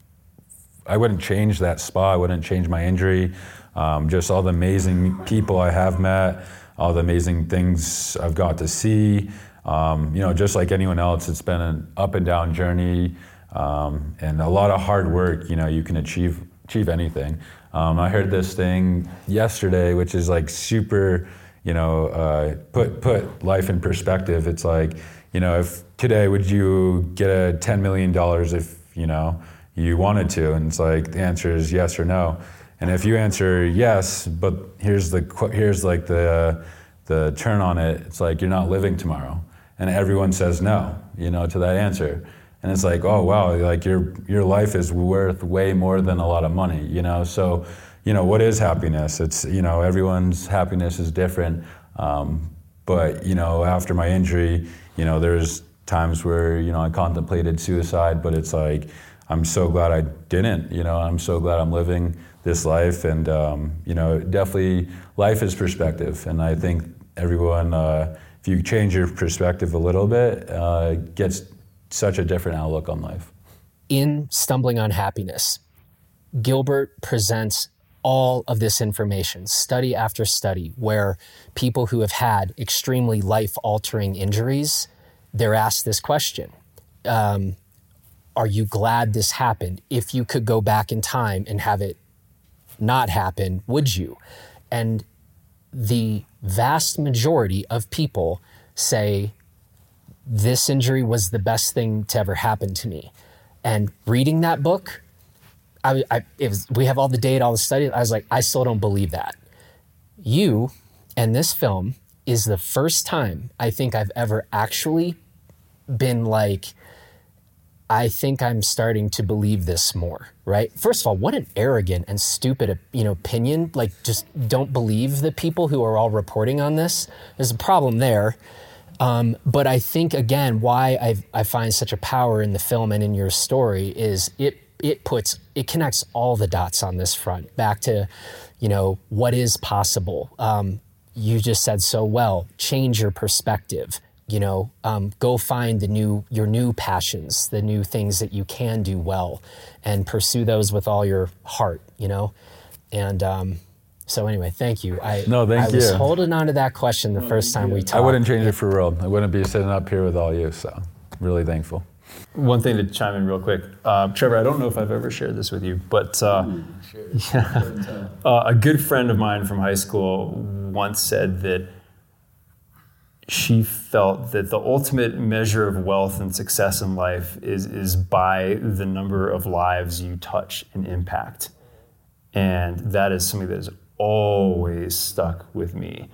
I wouldn't change that spot. I wouldn't change my injury. Um, just all the amazing people I have met, all the amazing things I've got to see. Um, you know, just like anyone else, it's been an up and down journey um, and a lot of hard work. You know, you can achieve achieve anything. Um, I heard this thing yesterday, which is like super, you know, uh, put put life in perspective. It's like, you know, if today would you get a ten million dollars if you know you wanted to, and it's like the answer is yes or no. And if you answer yes, but here's the here's like the the turn on it. It's like you're not living tomorrow, and everyone says no, you know, to that answer and it's like oh wow like your your life is worth way more than a lot of money you know? So you know what is happiness? It's you know everyone's happiness is different. Um, but you know after my injury you know there's times where you know i contemplated suicide but it's like i'm so glad i didn't you know? I'm so glad i'm living this life. And um, you know definitely life is perspective. And i think everyone uh, if you change your perspective a little bit uh, gets such a different outlook on life. In Stumbling on Happiness, Gilbert presents all of this information, study after study, where people who have had extremely life altering injuries, they're asked this question um, Are you glad this happened? If you could go back in time and have it not happen, would you? And the vast majority of people say, this injury was the best thing to ever happen to me. And reading that book, I, I was, we have all the data, all the studies. I was like, I still don't believe that. You and this film is the first time I think I've ever actually been like, I think I'm starting to believe this more, right? First of all, what an arrogant and stupid, you know, opinion. Like, just don't believe the people who are all reporting on this. There's a problem there. Um, but I think again, why I, I find such a power in the film and in your story is it it puts it connects all the dots on this front back to, you know, what is possible. Um, you just said so well. Change your perspective. You know, um, go find the new your new passions, the new things that you can do well, and pursue those with all your heart. You know, and um, so anyway, thank you. I no, thank I you. was holding on to that question the first time we talked. I wouldn't change it for the world. I wouldn't be sitting up here with all you. So really thankful. One thing to chime in real quick, uh, Trevor. I don't know if I've ever shared this with you, but uh, yeah, [laughs] uh, a good friend of mine from high school once said that she felt that the ultimate measure of wealth and success in life is is by the number of lives you touch and impact, and that is something that is always stuck with me.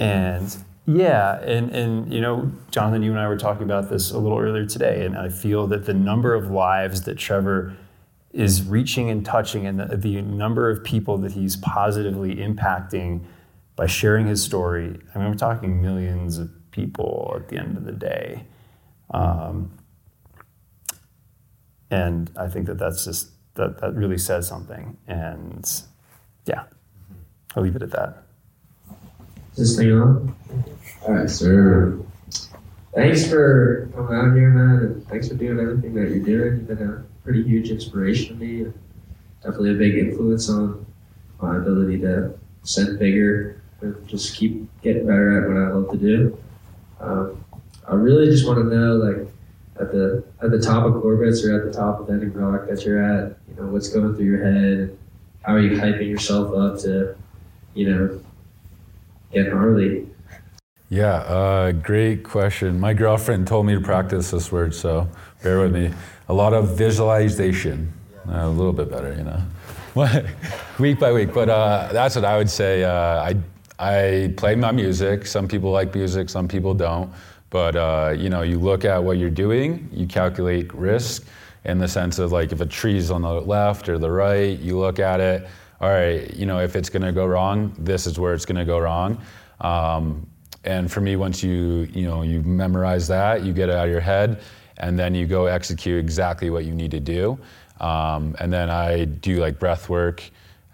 And yeah, and and you know, Jonathan, you and I were talking about this a little earlier today, and I feel that the number of lives that Trevor is reaching and touching, and the, the number of people that he's positively impacting by sharing his story. I mean, we're talking millions of people at the end of the day, um, and I think that that's just that that really says something. And yeah. I'll leave it at that. Is this thing on? All right, sir. Thanks for coming out here, man, and thanks for doing everything that you're doing. You've been a pretty huge inspiration to me. Definitely a big influence on my ability to send bigger and just keep getting better at what I love to do. Um, I really just want to know, like, at the at the top of Corbet's or at the top of any rock that you're at, you know, what's going through your head? How are you hyping yourself up to you know, get early. Yeah, uh, great question. My girlfriend told me to practice this word, so bear with me. A lot of visualization, uh, a little bit better, you know, [laughs] week by week. But uh, that's what I would say. Uh, I I play my music. Some people like music, some people don't. But uh, you know, you look at what you're doing, you calculate risk in the sense of like if a tree's on the left or the right, you look at it all right, you know, if it's going to go wrong, this is where it's going to go wrong. Um, and for me, once you, you know, you memorize that, you get it out of your head, and then you go execute exactly what you need to do. Um, and then I do like breath work.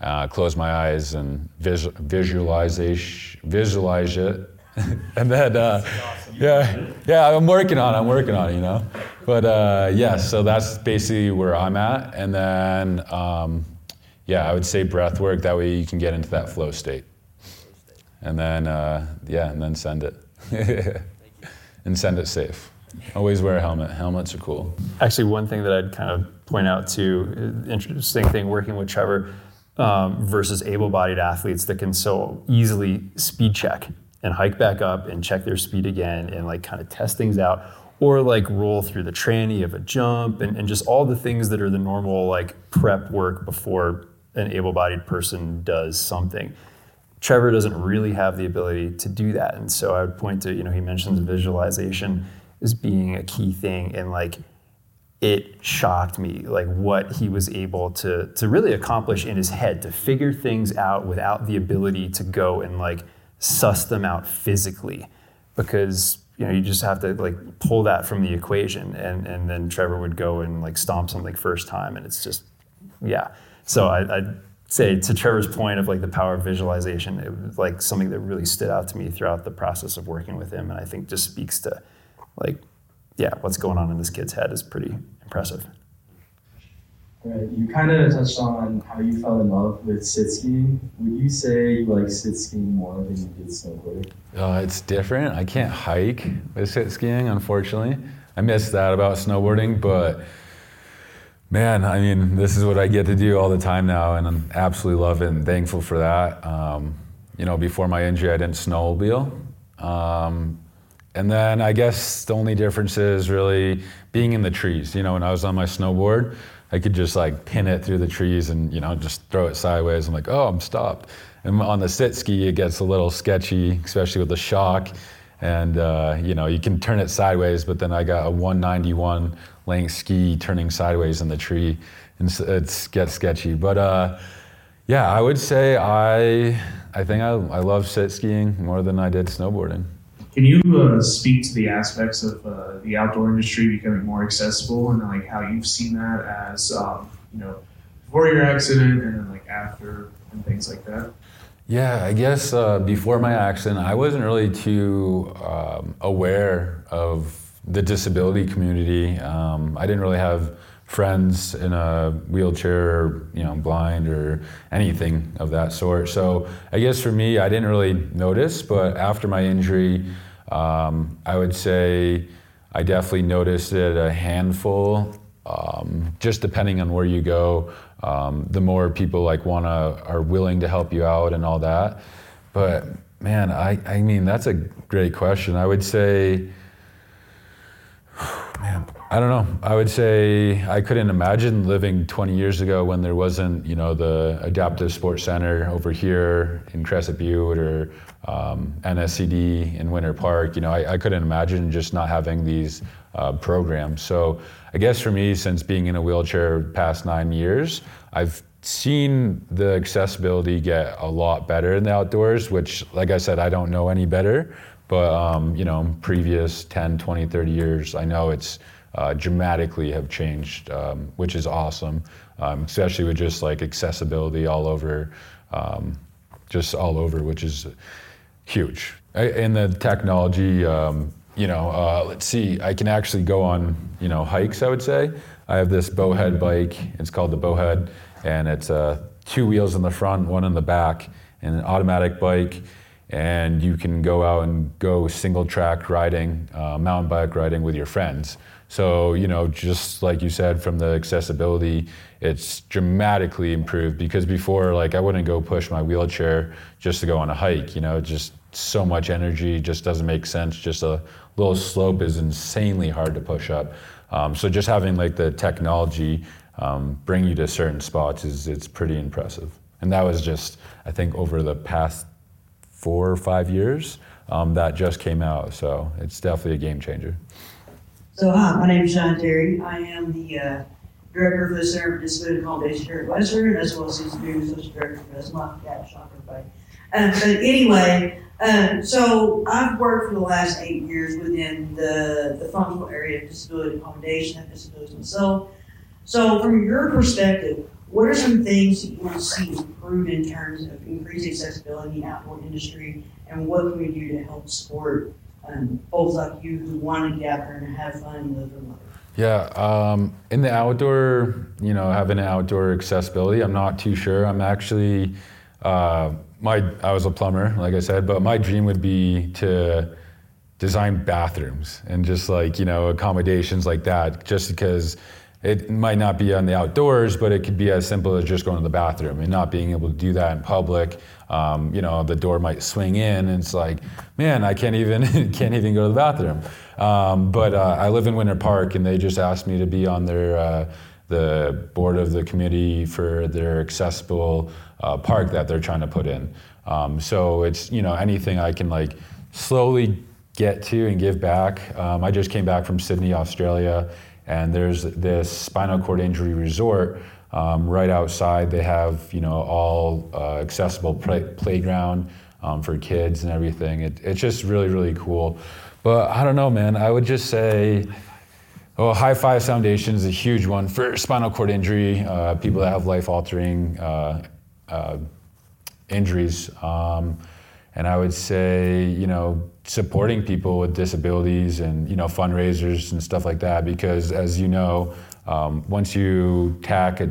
uh, close my eyes and visual, visualization, visualize it. [laughs] and then, uh, yeah, yeah, I'm working on it. I'm working on it, you know. But uh, yeah, so that's basically where I'm at. And then, um, yeah, I would say breath work. That way you can get into that flow state. And then, uh, yeah, and then send it. [laughs] and send it safe. Always wear a helmet. Helmets are cool. Actually, one thing that I'd kind of point out too, interesting thing working with Trevor um, versus able-bodied athletes that can so easily speed check and hike back up and check their speed again and like kind of test things out or like roll through the tranny of a jump and, and just all the things that are the normal like prep work before an able-bodied person does something. Trevor doesn't really have the ability to do that. And so i would point to you know he mentions visualization as being a key thing. And like it shocked me like what he was able to to really accomplish in his head to figure things out without the ability to go and like suss them out physically. Because you know you just have to like pull that from the equation. And and then Trevor would go and like stomp something first time. And it's just yeah so I, I'd say to Trevor's point of like the power of visualization it was like something that really stood out to me throughout the process of working with him and I think just speaks to like yeah, what's going on in this kid's head is pretty impressive. Right. You kind of touched on how you fell in love with sit skiing. Would you say you like sit skiing more than you did snowboarding? Uh, it's different. I can't hike with sit skiing, unfortunately. I miss that about snowboarding, but man, I mean, this is what I get to do all the time now, and I'm absolutely loving and thankful for that. Um, you know, before my injury, I didn't snowmobile. Um, and then I guess the only difference is really being in the trees. You know, when I was on my snowboard, I could just like pin it through the trees and, you know, just throw it sideways. I'm like, oh, I'm stopped. And on the sit ski, it gets a little sketchy, especially with the shock. And, uh, you know, you can turn it sideways, but then I got a 191 length ski turning sideways in the tree. And it gets sketchy. But uh, yeah, I would say I, I think I, I love sit skiing more than I did snowboarding. Can you uh, speak to the aspects of uh, the outdoor industry becoming more accessible and like how you've seen that as um, you know before your accident and then like after and things like that? Yeah, I guess uh, before my accident, I wasn't really too um, aware of the disability community. Um, I didn't really have friends in a wheelchair or you know blind or anything of that sort so i guess for me i didn't really notice but after my injury um, I would say I definitely noticed it a handful. Um, just depending on where you go, um, the more people like wanna are willing to help you out and all that. But man, I I mean that's a great question. I would say, [sighs] man, I don't know. I would say I couldn't imagine living 20 years ago when there wasn't, you know, the Adaptive Sports Center over here in Crested Butte or um, NSCD in Winter Park. You know, I, I, couldn't imagine just not having these uh, programs. So I guess for me, since being in a wheelchair past nine years, I've seen the accessibility get a lot better in the outdoors, which, like I said, I don't know any better. But, um, you know, previous 10, 20, 30 years, I know it's uh, dramatically have changed, um, which is awesome, um, especially with just like accessibility all over, um, just all over, which is huge. And the technology, um, you know, uh, let's see, I can actually go on, you know, hikes, I would say. I have this bowhead bike, it's called the bowhead, and it's uh, two wheels in the front, one in the back, and an automatic bike and you can go out and go single track riding, uh, mountain bike riding with your friends. So, you know, just like you said, from the accessibility, it's dramatically improved because before, like, I wouldn't go push my wheelchair just to go on a hike, you know, just so much energy just doesn't make sense. Just a little slope is insanely hard to push up. Um, so just having like the technology um, bring you to certain spots is it's pretty impressive. And that was just, I think, over the past four or five years um, that just came out. So it's definitely a game changer. So, hi, my name is John Terry. I am the uh, director for the Center for Disability Accommodation here at Western, as well as the new associate director for this month. Yeah, shocker, everybody. Um, but anyway, um, so I've worked for the last eight years within the, the functional area of disability accommodation and disabilities myself. So, from your perspective, what are some things that you want to see improve in terms of increased accessibility in the outdoor industry, and what can we do to help support um, folks like you who want to get there and have fun and live their life? Yeah, um, in the outdoor, you know, having outdoor accessibility, I'm not too sure. I'm actually, uh, my I was a plumber, like I said, but my dream would be to design bathrooms and just like you know accommodations like that, just because it might not be on the outdoors, but it could be as simple as just going to the bathroom and not being able to do that in public. Um, you know, the door might swing in, and it's like, man, I can't even [laughs] can't even go to the bathroom. Um, but uh, I live in Winter Park, and they just asked me to be on their uh, the board of the committee for their accessible uh, park that they're trying to put in. Um, so it's you know anything I can like slowly get to and give back. Um, I just came back from Sydney, Australia and there's this spinal cord injury resort um, right outside. They have you know all uh, accessible play- playground um, for kids and everything. It, it's just really really cool. But I don't know, man. I would just say. Well, High Five Foundation is a huge one for spinal cord injury, uh, people that have life altering uh, uh, injuries. Um, and I would say, you know, supporting people with disabilities and, you know, fundraisers and stuff like that. Because as you know, um, once you tack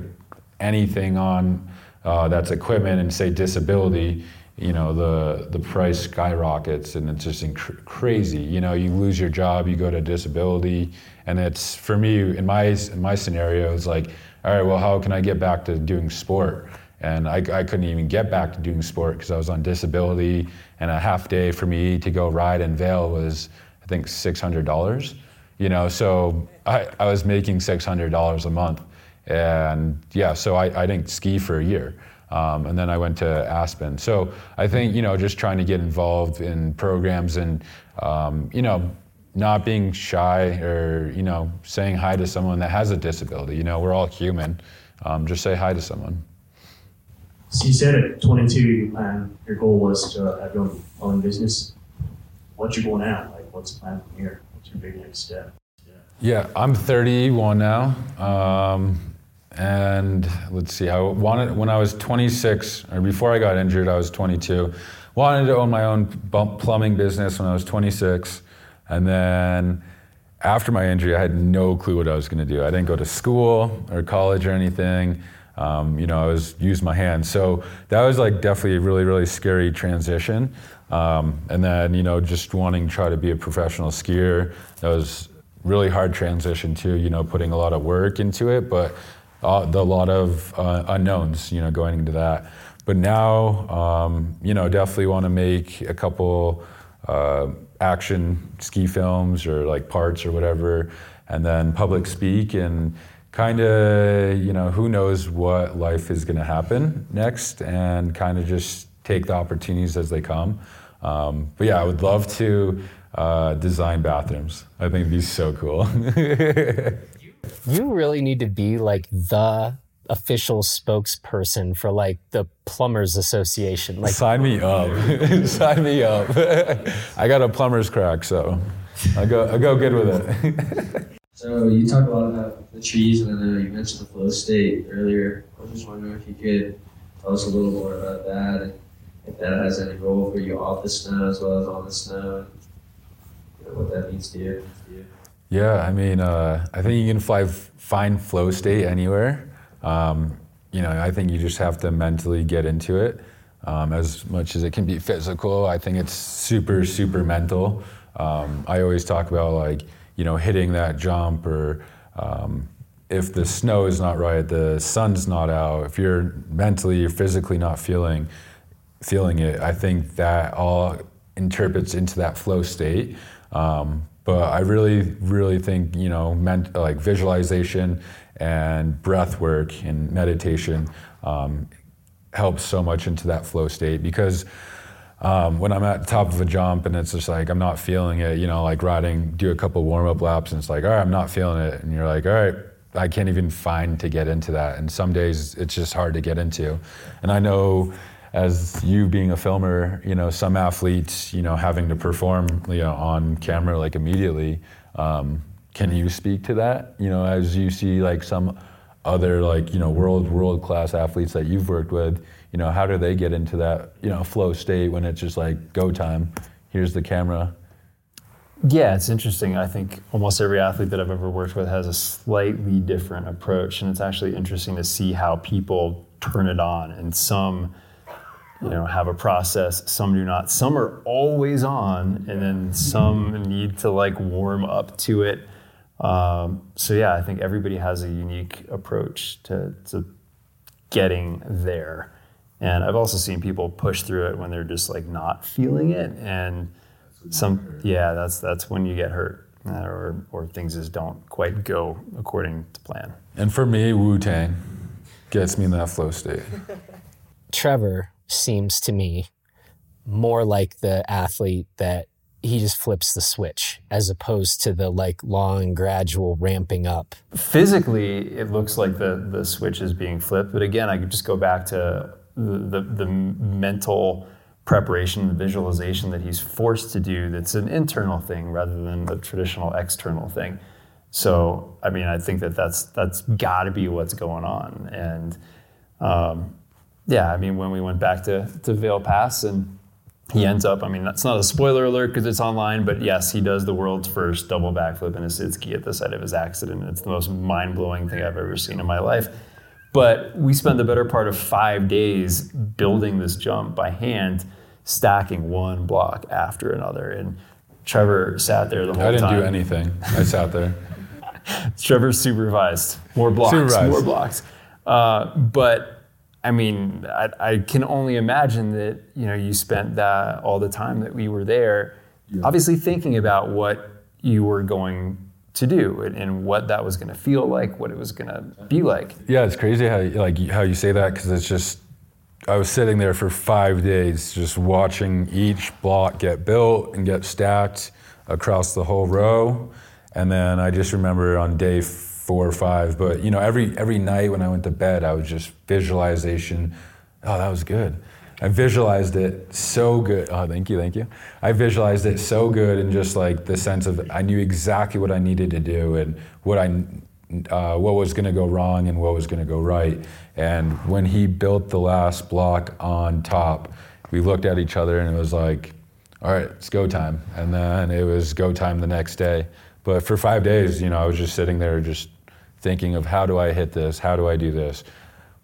anything on uh, that's equipment and say disability, you know, the, the price skyrockets and it's just inc- crazy. You know, you lose your job, you go to disability. And it's, for me, in my, in my scenario, it's like, all right, well, how can I get back to doing sport? And I, I couldn't even get back to doing sport because I was on disability. And a half day for me to go ride in Vail was, I think, $600. You know, so I, I was making $600 a month. And yeah, so I, I didn't ski for a year. Um, and then I went to Aspen. So I think, you know, just trying to get involved in programs and, um, you know, not being shy or, you know, saying hi to someone that has a disability. You know, we're all human. Um, just say hi to someone. So you said at 22, you plan, your goal was to have your own, own business. What's your goal now? Like, what's the plan from here? What's your big next step? Yeah, yeah I'm 31 now. Um, and let's see, I wanted, when I was 26, or before I got injured, I was 22. Wanted to own my own plumbing business when I was 26. And then after my injury, I had no clue what I was going to do. I didn't go to school or college or anything. Um, you know, I was used my hands. So that was like definitely a really, really scary transition. Um, and then, you know, just wanting to try to be a professional skier, that was really hard transition too, you know, putting a lot of work into it, but uh, the, a lot of uh, unknowns, you know, going into that. But now, um, you know, definitely want to make a couple uh, action ski films or like parts or whatever, and then public speak and kind of, you know, who knows what life is going to happen next and kind of just take the opportunities as they come. Um, but yeah, I would love to uh, design bathrooms. I think it'd be so cool. [laughs] you really need to be like the official spokesperson for like the plumbers association like sign me up [laughs] sign me up [laughs] i got a plumber's crack so i go i go good with it So you talk a lot about the trees, and you mentioned the flow state earlier. I was just wondering if you could tell us a little more about that, and if that has any role for you off the snow as well as on the snow, and you know, what that means to you. Yeah, I mean, uh, I think you can fly, find flow state anywhere. Um, you know, I think you just have to mentally get into it. Um, as much as it can be physical, I think it's super, super mental. Um, I always talk about like you know, hitting that jump or um, if the snow is not right, the sun's not out, if you're mentally or physically not feeling feeling it, I think that all interprets into that flow state. Um, but I really, really think you know, meant like visualization and breath work and meditation um, helps so much into that flow state because um, when I'm at the top of a jump and it's just like I'm not feeling it, you know, like riding, do a couple warm up laps and it's like, all right, I'm not feeling it, and you're like, all right, I can't even find to get into that, and some days it's just hard to get into, and I know. As you being a filmer, you know some athletes, you know having to perform, you know, on camera like immediately. Um, can you speak to that? You know, as you see like some other like you know world world class athletes that you've worked with, you know, how do they get into that you know flow state when it's just like go time? Here's the camera. Yeah, it's interesting. I think almost every athlete that I've ever worked with has a slightly different approach, and it's actually interesting to see how people turn it on. And some, you know, have a process. Some do not. Some are always on, and then some need to like warm up to it. Um, so yeah, I think everybody has a unique approach to, to getting there. And I've also seen people push through it when they're just like not feeling it, and some yeah, that's that's when you get hurt, uh, or or things just don't quite go according to plan. And for me, Wu Tang gets me in that flow state. [laughs] Trevor seems to me more like the athlete that he just flips the switch as opposed to the like long gradual ramping up. Physically, it looks like the the switch is being flipped, but again, I could just go back to the the, mental preparation, the visualization that he's forced to do. That's an internal thing rather than the traditional external thing. So, I mean, I think that that's that's got to be what's going on, and um, yeah, I mean, when we went back to to Vail Pass and he ends up, I mean, that's not a spoiler alert because it's online, but yes, he does the world's first double backflip in a sit ski at the site of his accident. It's the most mind blowing thing I've ever seen in my life. But we spent the better part of five days building this jump by hand, stacking one block after another. And Trevor sat there the whole time. I didn't time. do anything. I sat there. [laughs] Trevor supervised more blocks, supervised. more blocks. Uh, but I mean, I, I, can only imagine that you know you spent that all the time that we were there, yeah. obviously thinking about what you were going to do and, and what that was going to feel like, what it was going to be like. Yeah, it's crazy how like how you say that because it's just I was sitting there for five days just watching each block get built and get stacked across the whole row, and then I just remember on day four or five. But you know, every every night when I went to bed, I was just visualization. Oh, that was good. I visualized it so good. Oh, thank you, thank you. I visualized it so good, and just like the sense of I knew exactly what I needed to do and what I uh, what was going to go wrong and what was going to go right. And when he built the last block on top, we looked at each other and it was like, all right, it's go time. And then it was go time the next day. But for five days, you know, I was just sitting there just thinking of how do I hit this? How do I do this?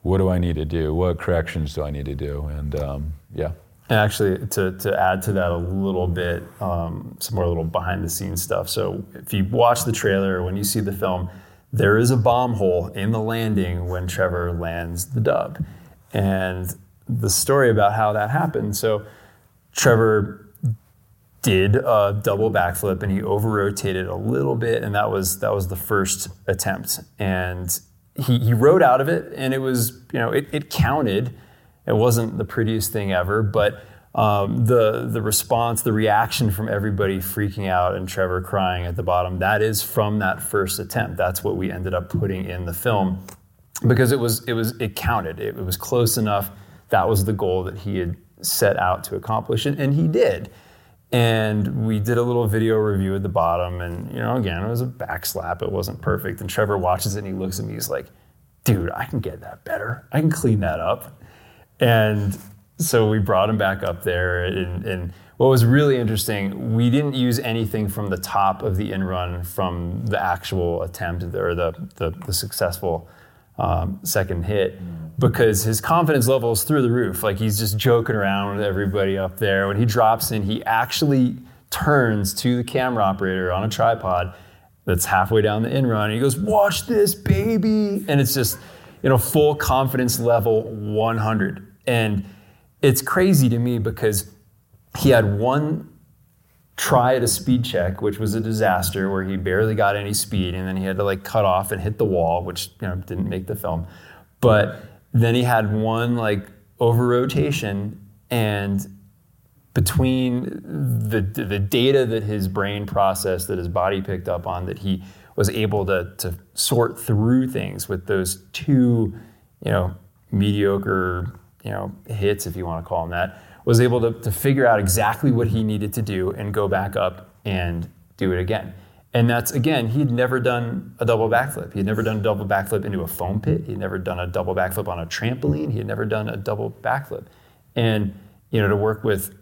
What do I need to do? What corrections do I need to do? And um, yeah. And actually, to, to add to that a little bit, um, some more little behind the scenes stuff. So, if you watch the trailer, when you see the film, there is a bomb hole in the landing when Trevor lands the dub. And the story about how that happened. So, Trevor did a double backflip and he over rotated a little bit and that was that was the first attempt and he, he rode out of it and it was you know it, it counted. It wasn't the prettiest thing ever but um, the the response the reaction from everybody freaking out and Trevor crying at the bottom that is from that first attempt. That's what we ended up putting in the film because it was it was it counted. It, it was close enough. That was the goal that he had set out to accomplish and, and he did and we did a little video review at the bottom. And, you know, again, it was a back slap. It wasn't perfect. And Trevor watches it and he looks at me. He's like, dude, I can get that better. I can clean that up. And so we brought him back up there. And, and what was really interesting, we didn't use anything from the top of the in run from the actual attempt or the, the, the successful um, second hit because his confidence level is through the roof. Like he's just joking around with everybody up there. When he drops in, he actually turns to the camera operator on a tripod that's halfway down the in run. And he goes, Watch this, baby. And it's just, you know, full confidence level 100. And it's crazy to me because he had one try at a speed check, which was a disaster where he barely got any speed and then he had to like cut off and hit the wall, which you know didn't make the film. But then he had one like over rotation and between the the data that his brain processed that his body picked up on that he was able to to sort through things with those two you know mediocre you know hits if you want to call them that was able to, to figure out exactly what he needed to do and go back up and do it again. And that's again, he had never done a double backflip. He had never done a double backflip into a foam pit. He had never done a double backflip on a trampoline. He had never done a double backflip. And you know, to work with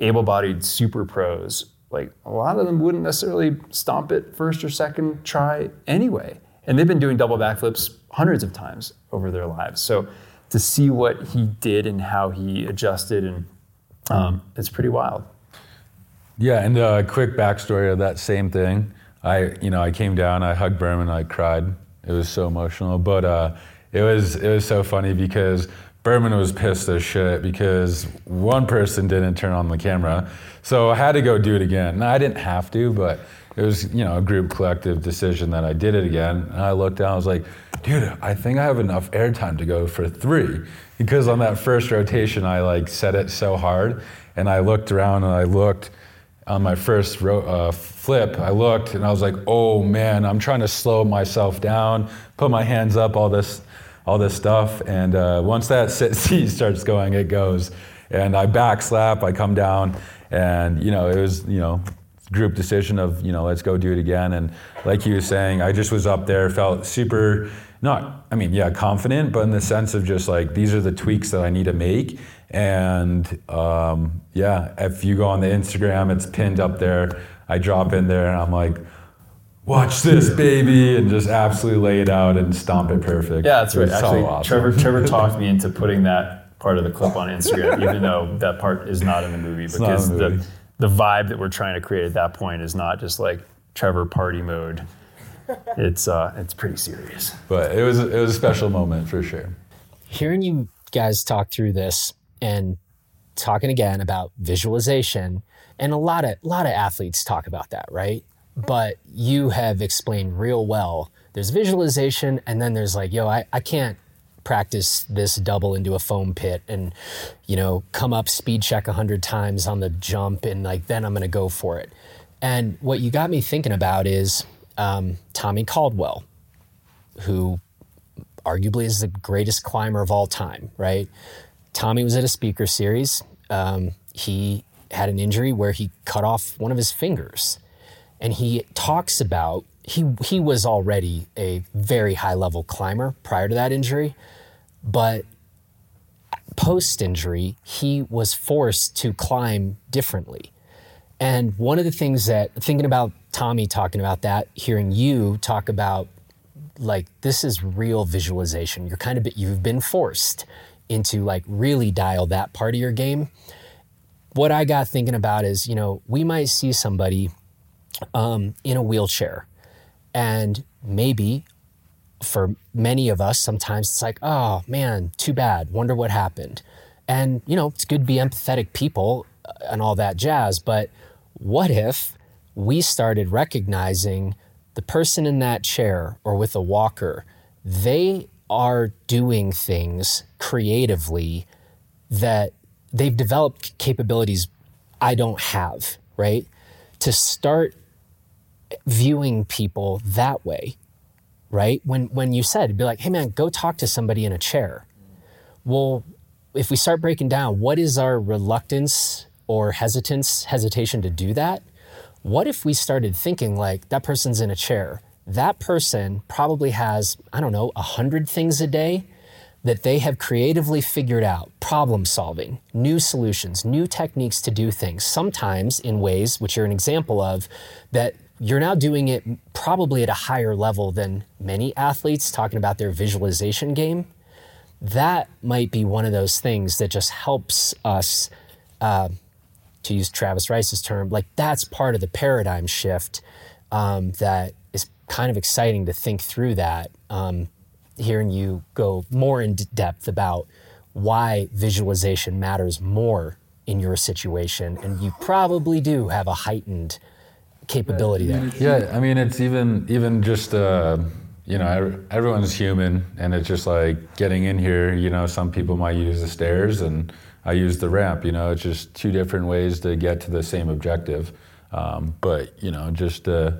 able-bodied super pros, like a lot of them wouldn't necessarily stomp it first or second try anyway. And they've been doing double backflips hundreds of times over their lives. So to see what he did and how he adjusted and um, it's pretty wild. Yeah, and a quick backstory of that same thing. I, you know, I came down, I hugged Berman, I cried. It was so emotional, but uh, it was it was so funny because Berman was pissed as shit because one person didn't turn on the camera, so I had to go do it again. And I didn't have to, but it was you know a group collective decision that I did it again. And I looked down, I was like, dude, I think I have enough airtime to go for three because on that first rotation I like set it so hard, and I looked around and I looked on my first ro- uh, flip, I looked and I was like, oh man, I'm trying to slow myself down, put my hands up, all this, all this stuff. And uh, once that [laughs] sit seat starts going, it goes. And I back slap, I come down, and you know, it was, you know, group decision of, you know, let's go do it again. And like you were saying, I just was up there, felt super, not, I mean, yeah, confident, but in the sense of just like, these are the tweaks that I need to make. And um, yeah, if you go on the Instagram, it's pinned up there. I drop in there and I'm like, watch this baby, and just absolutely lay it out and stomp it perfect. Yeah, that's right. was so Actually, awesome. Trevor [laughs] Trevor talked me into putting that part of the clip on Instagram, even though that part is not in the movie, not because the the movie. the vibe that we're trying to create at that point is not just like Trevor party mode. [laughs] It's uh, it's pretty serious. but it was it was a special moment for sure. hearing you guys talk through this and talking again about visualization and a lot of a lot of athletes talk about that right but you have explained real well there's visualization and then there's like yo i, I can't practice this double into a foam pit and you know come up speed check 100 times on the jump and like then i'm going to go for it and what you got me thinking about is um, tommy caldwell who arguably is the greatest climber of all time, right? Tommy was at a speaker series. Um, he had an injury where he cut off one of his fingers. And he talks about he he was already a very high level climber prior to that injury, but post injury, he was forced to climb differently. And one of the things that thinking about Tommy talking about that, hearing you talk about like this is real visualization. You're kind of you've been forced into like really dial that part of your game. What I got thinking about is, you know, we might see somebody um, in a wheelchair, and maybe for many of us, sometimes it's like, oh man, too bad. Wonder what happened. And you know, it's good to be empathetic people uh, and all that jazz. But what if we started recognizing the person in that chair or with a walker, they are doing things creatively that they've developed capabilities I don't have, right? To start viewing people that way, right? When when you said, be like, hey man, go talk to somebody in a chair. Well, if we start breaking down what is our reluctance or hesitance, hesitation to do that, what if we started thinking like that person's in a chair? That person probably has, I don't know, a hundred things a day that they have creatively figured out, problem solving, new solutions, new techniques to do things, sometimes in ways, which you're an example of, that you're now doing it probably at a higher level than many athletes talking about their visualization game. That might be one of those things that just helps us uh, to use Travis Rice's term, like that's part of the paradigm shift um, that is kind of exciting to think through that. Um, hearing you go more in depth about why visualization matters more in your situation, and you probably do have a heightened capability there. Yeah, I mean, it's even even just uh, you know everyone's human, and it's just like getting in here. You know, some people might use the stairs, and I use the ramp. You know, it's just two different ways to get to the same objective. Um, but you know, just uh,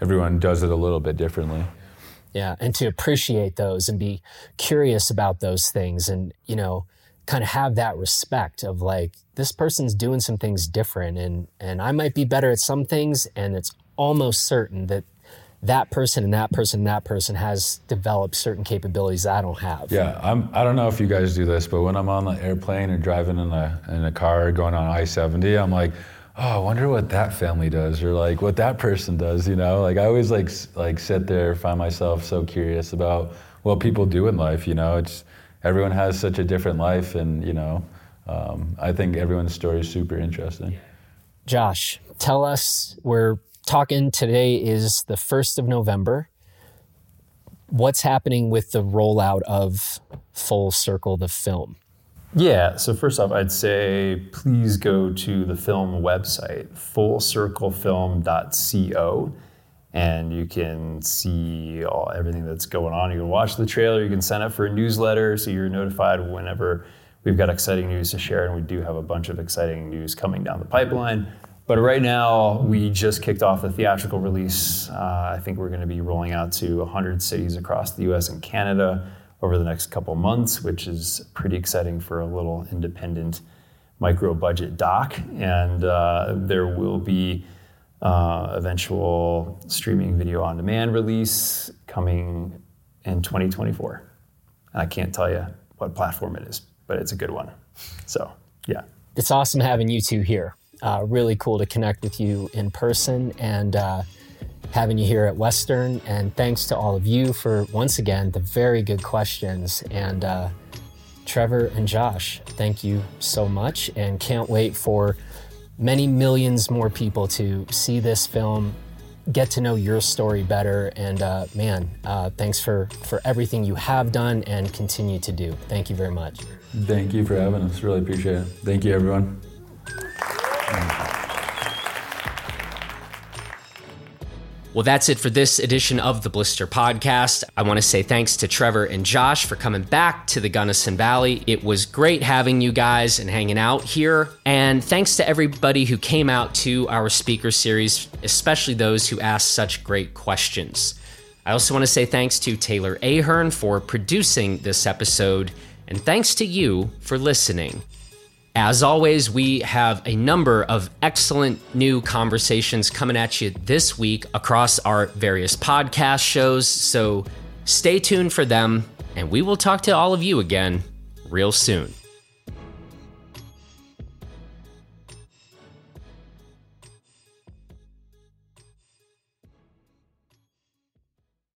everyone does it a little bit differently. Yeah, and to appreciate those and be curious about those things and, you know, kind of have that respect of like this person's doing some things different and and I might be better at some things and it's almost certain that that person and that person and that person has developed certain capabilities that I don't have. Yeah, I'm. I don't know if you guys do this, but when I'm on the airplane or driving in a in a car going on I-70, I'm like, oh, I wonder what that family does, or like what that person does. You know, like I always like like sit there, find myself so curious about what people do in life. You know, it's everyone has such a different life, and you know, um, I think everyone's story is super interesting. Josh, tell us we're talking today is the 1st of November. What's happening with the rollout of Full Circle, the film? Yeah, so first off, I'd say please go to the film website, fullcirclefilm.co, and you can see all, everything that's going on. You can watch the trailer, you can sign up for a newsletter so you're notified whenever we've got exciting news to share, and we do have a bunch of exciting news coming down the pipeline. But right now, we just kicked off the theatrical release. Uh, I think we're going to be rolling out to 100 cities across the US and Canada over the next couple months, which is pretty exciting for a little independent micro budget doc. And uh, there will be uh, eventual streaming video on demand release coming in 2024. And I can't tell you what platform it is, but it's a good one. So, yeah. It's awesome having you two here. Uh, really cool to connect with you in person and uh, having you here at Western. And thanks to all of you for, once again, the very good questions. And uh, Trevor and Josh, thank you so much. And can't wait for many millions more people to see this film, get to know your story better. And uh, man, uh, thanks for, for everything you have done and continue to do. Thank you very much. Thank you for having us. Really appreciate it. Thank you, everyone. Well, that's it for this edition of the Blister Podcast. I want to say thanks to Trevor and Josh for coming back to the Gunnison Valley. It was great having you guys and hanging out here. And thanks to everybody who came out to our speaker series, especially those who asked such great questions. I also want to say thanks to Taylor Ahern for producing this episode, and thanks to you for listening. As always, we have a number of excellent new conversations coming at you this week across our various podcast shows. So stay tuned for them, and we will talk to all of you again real soon.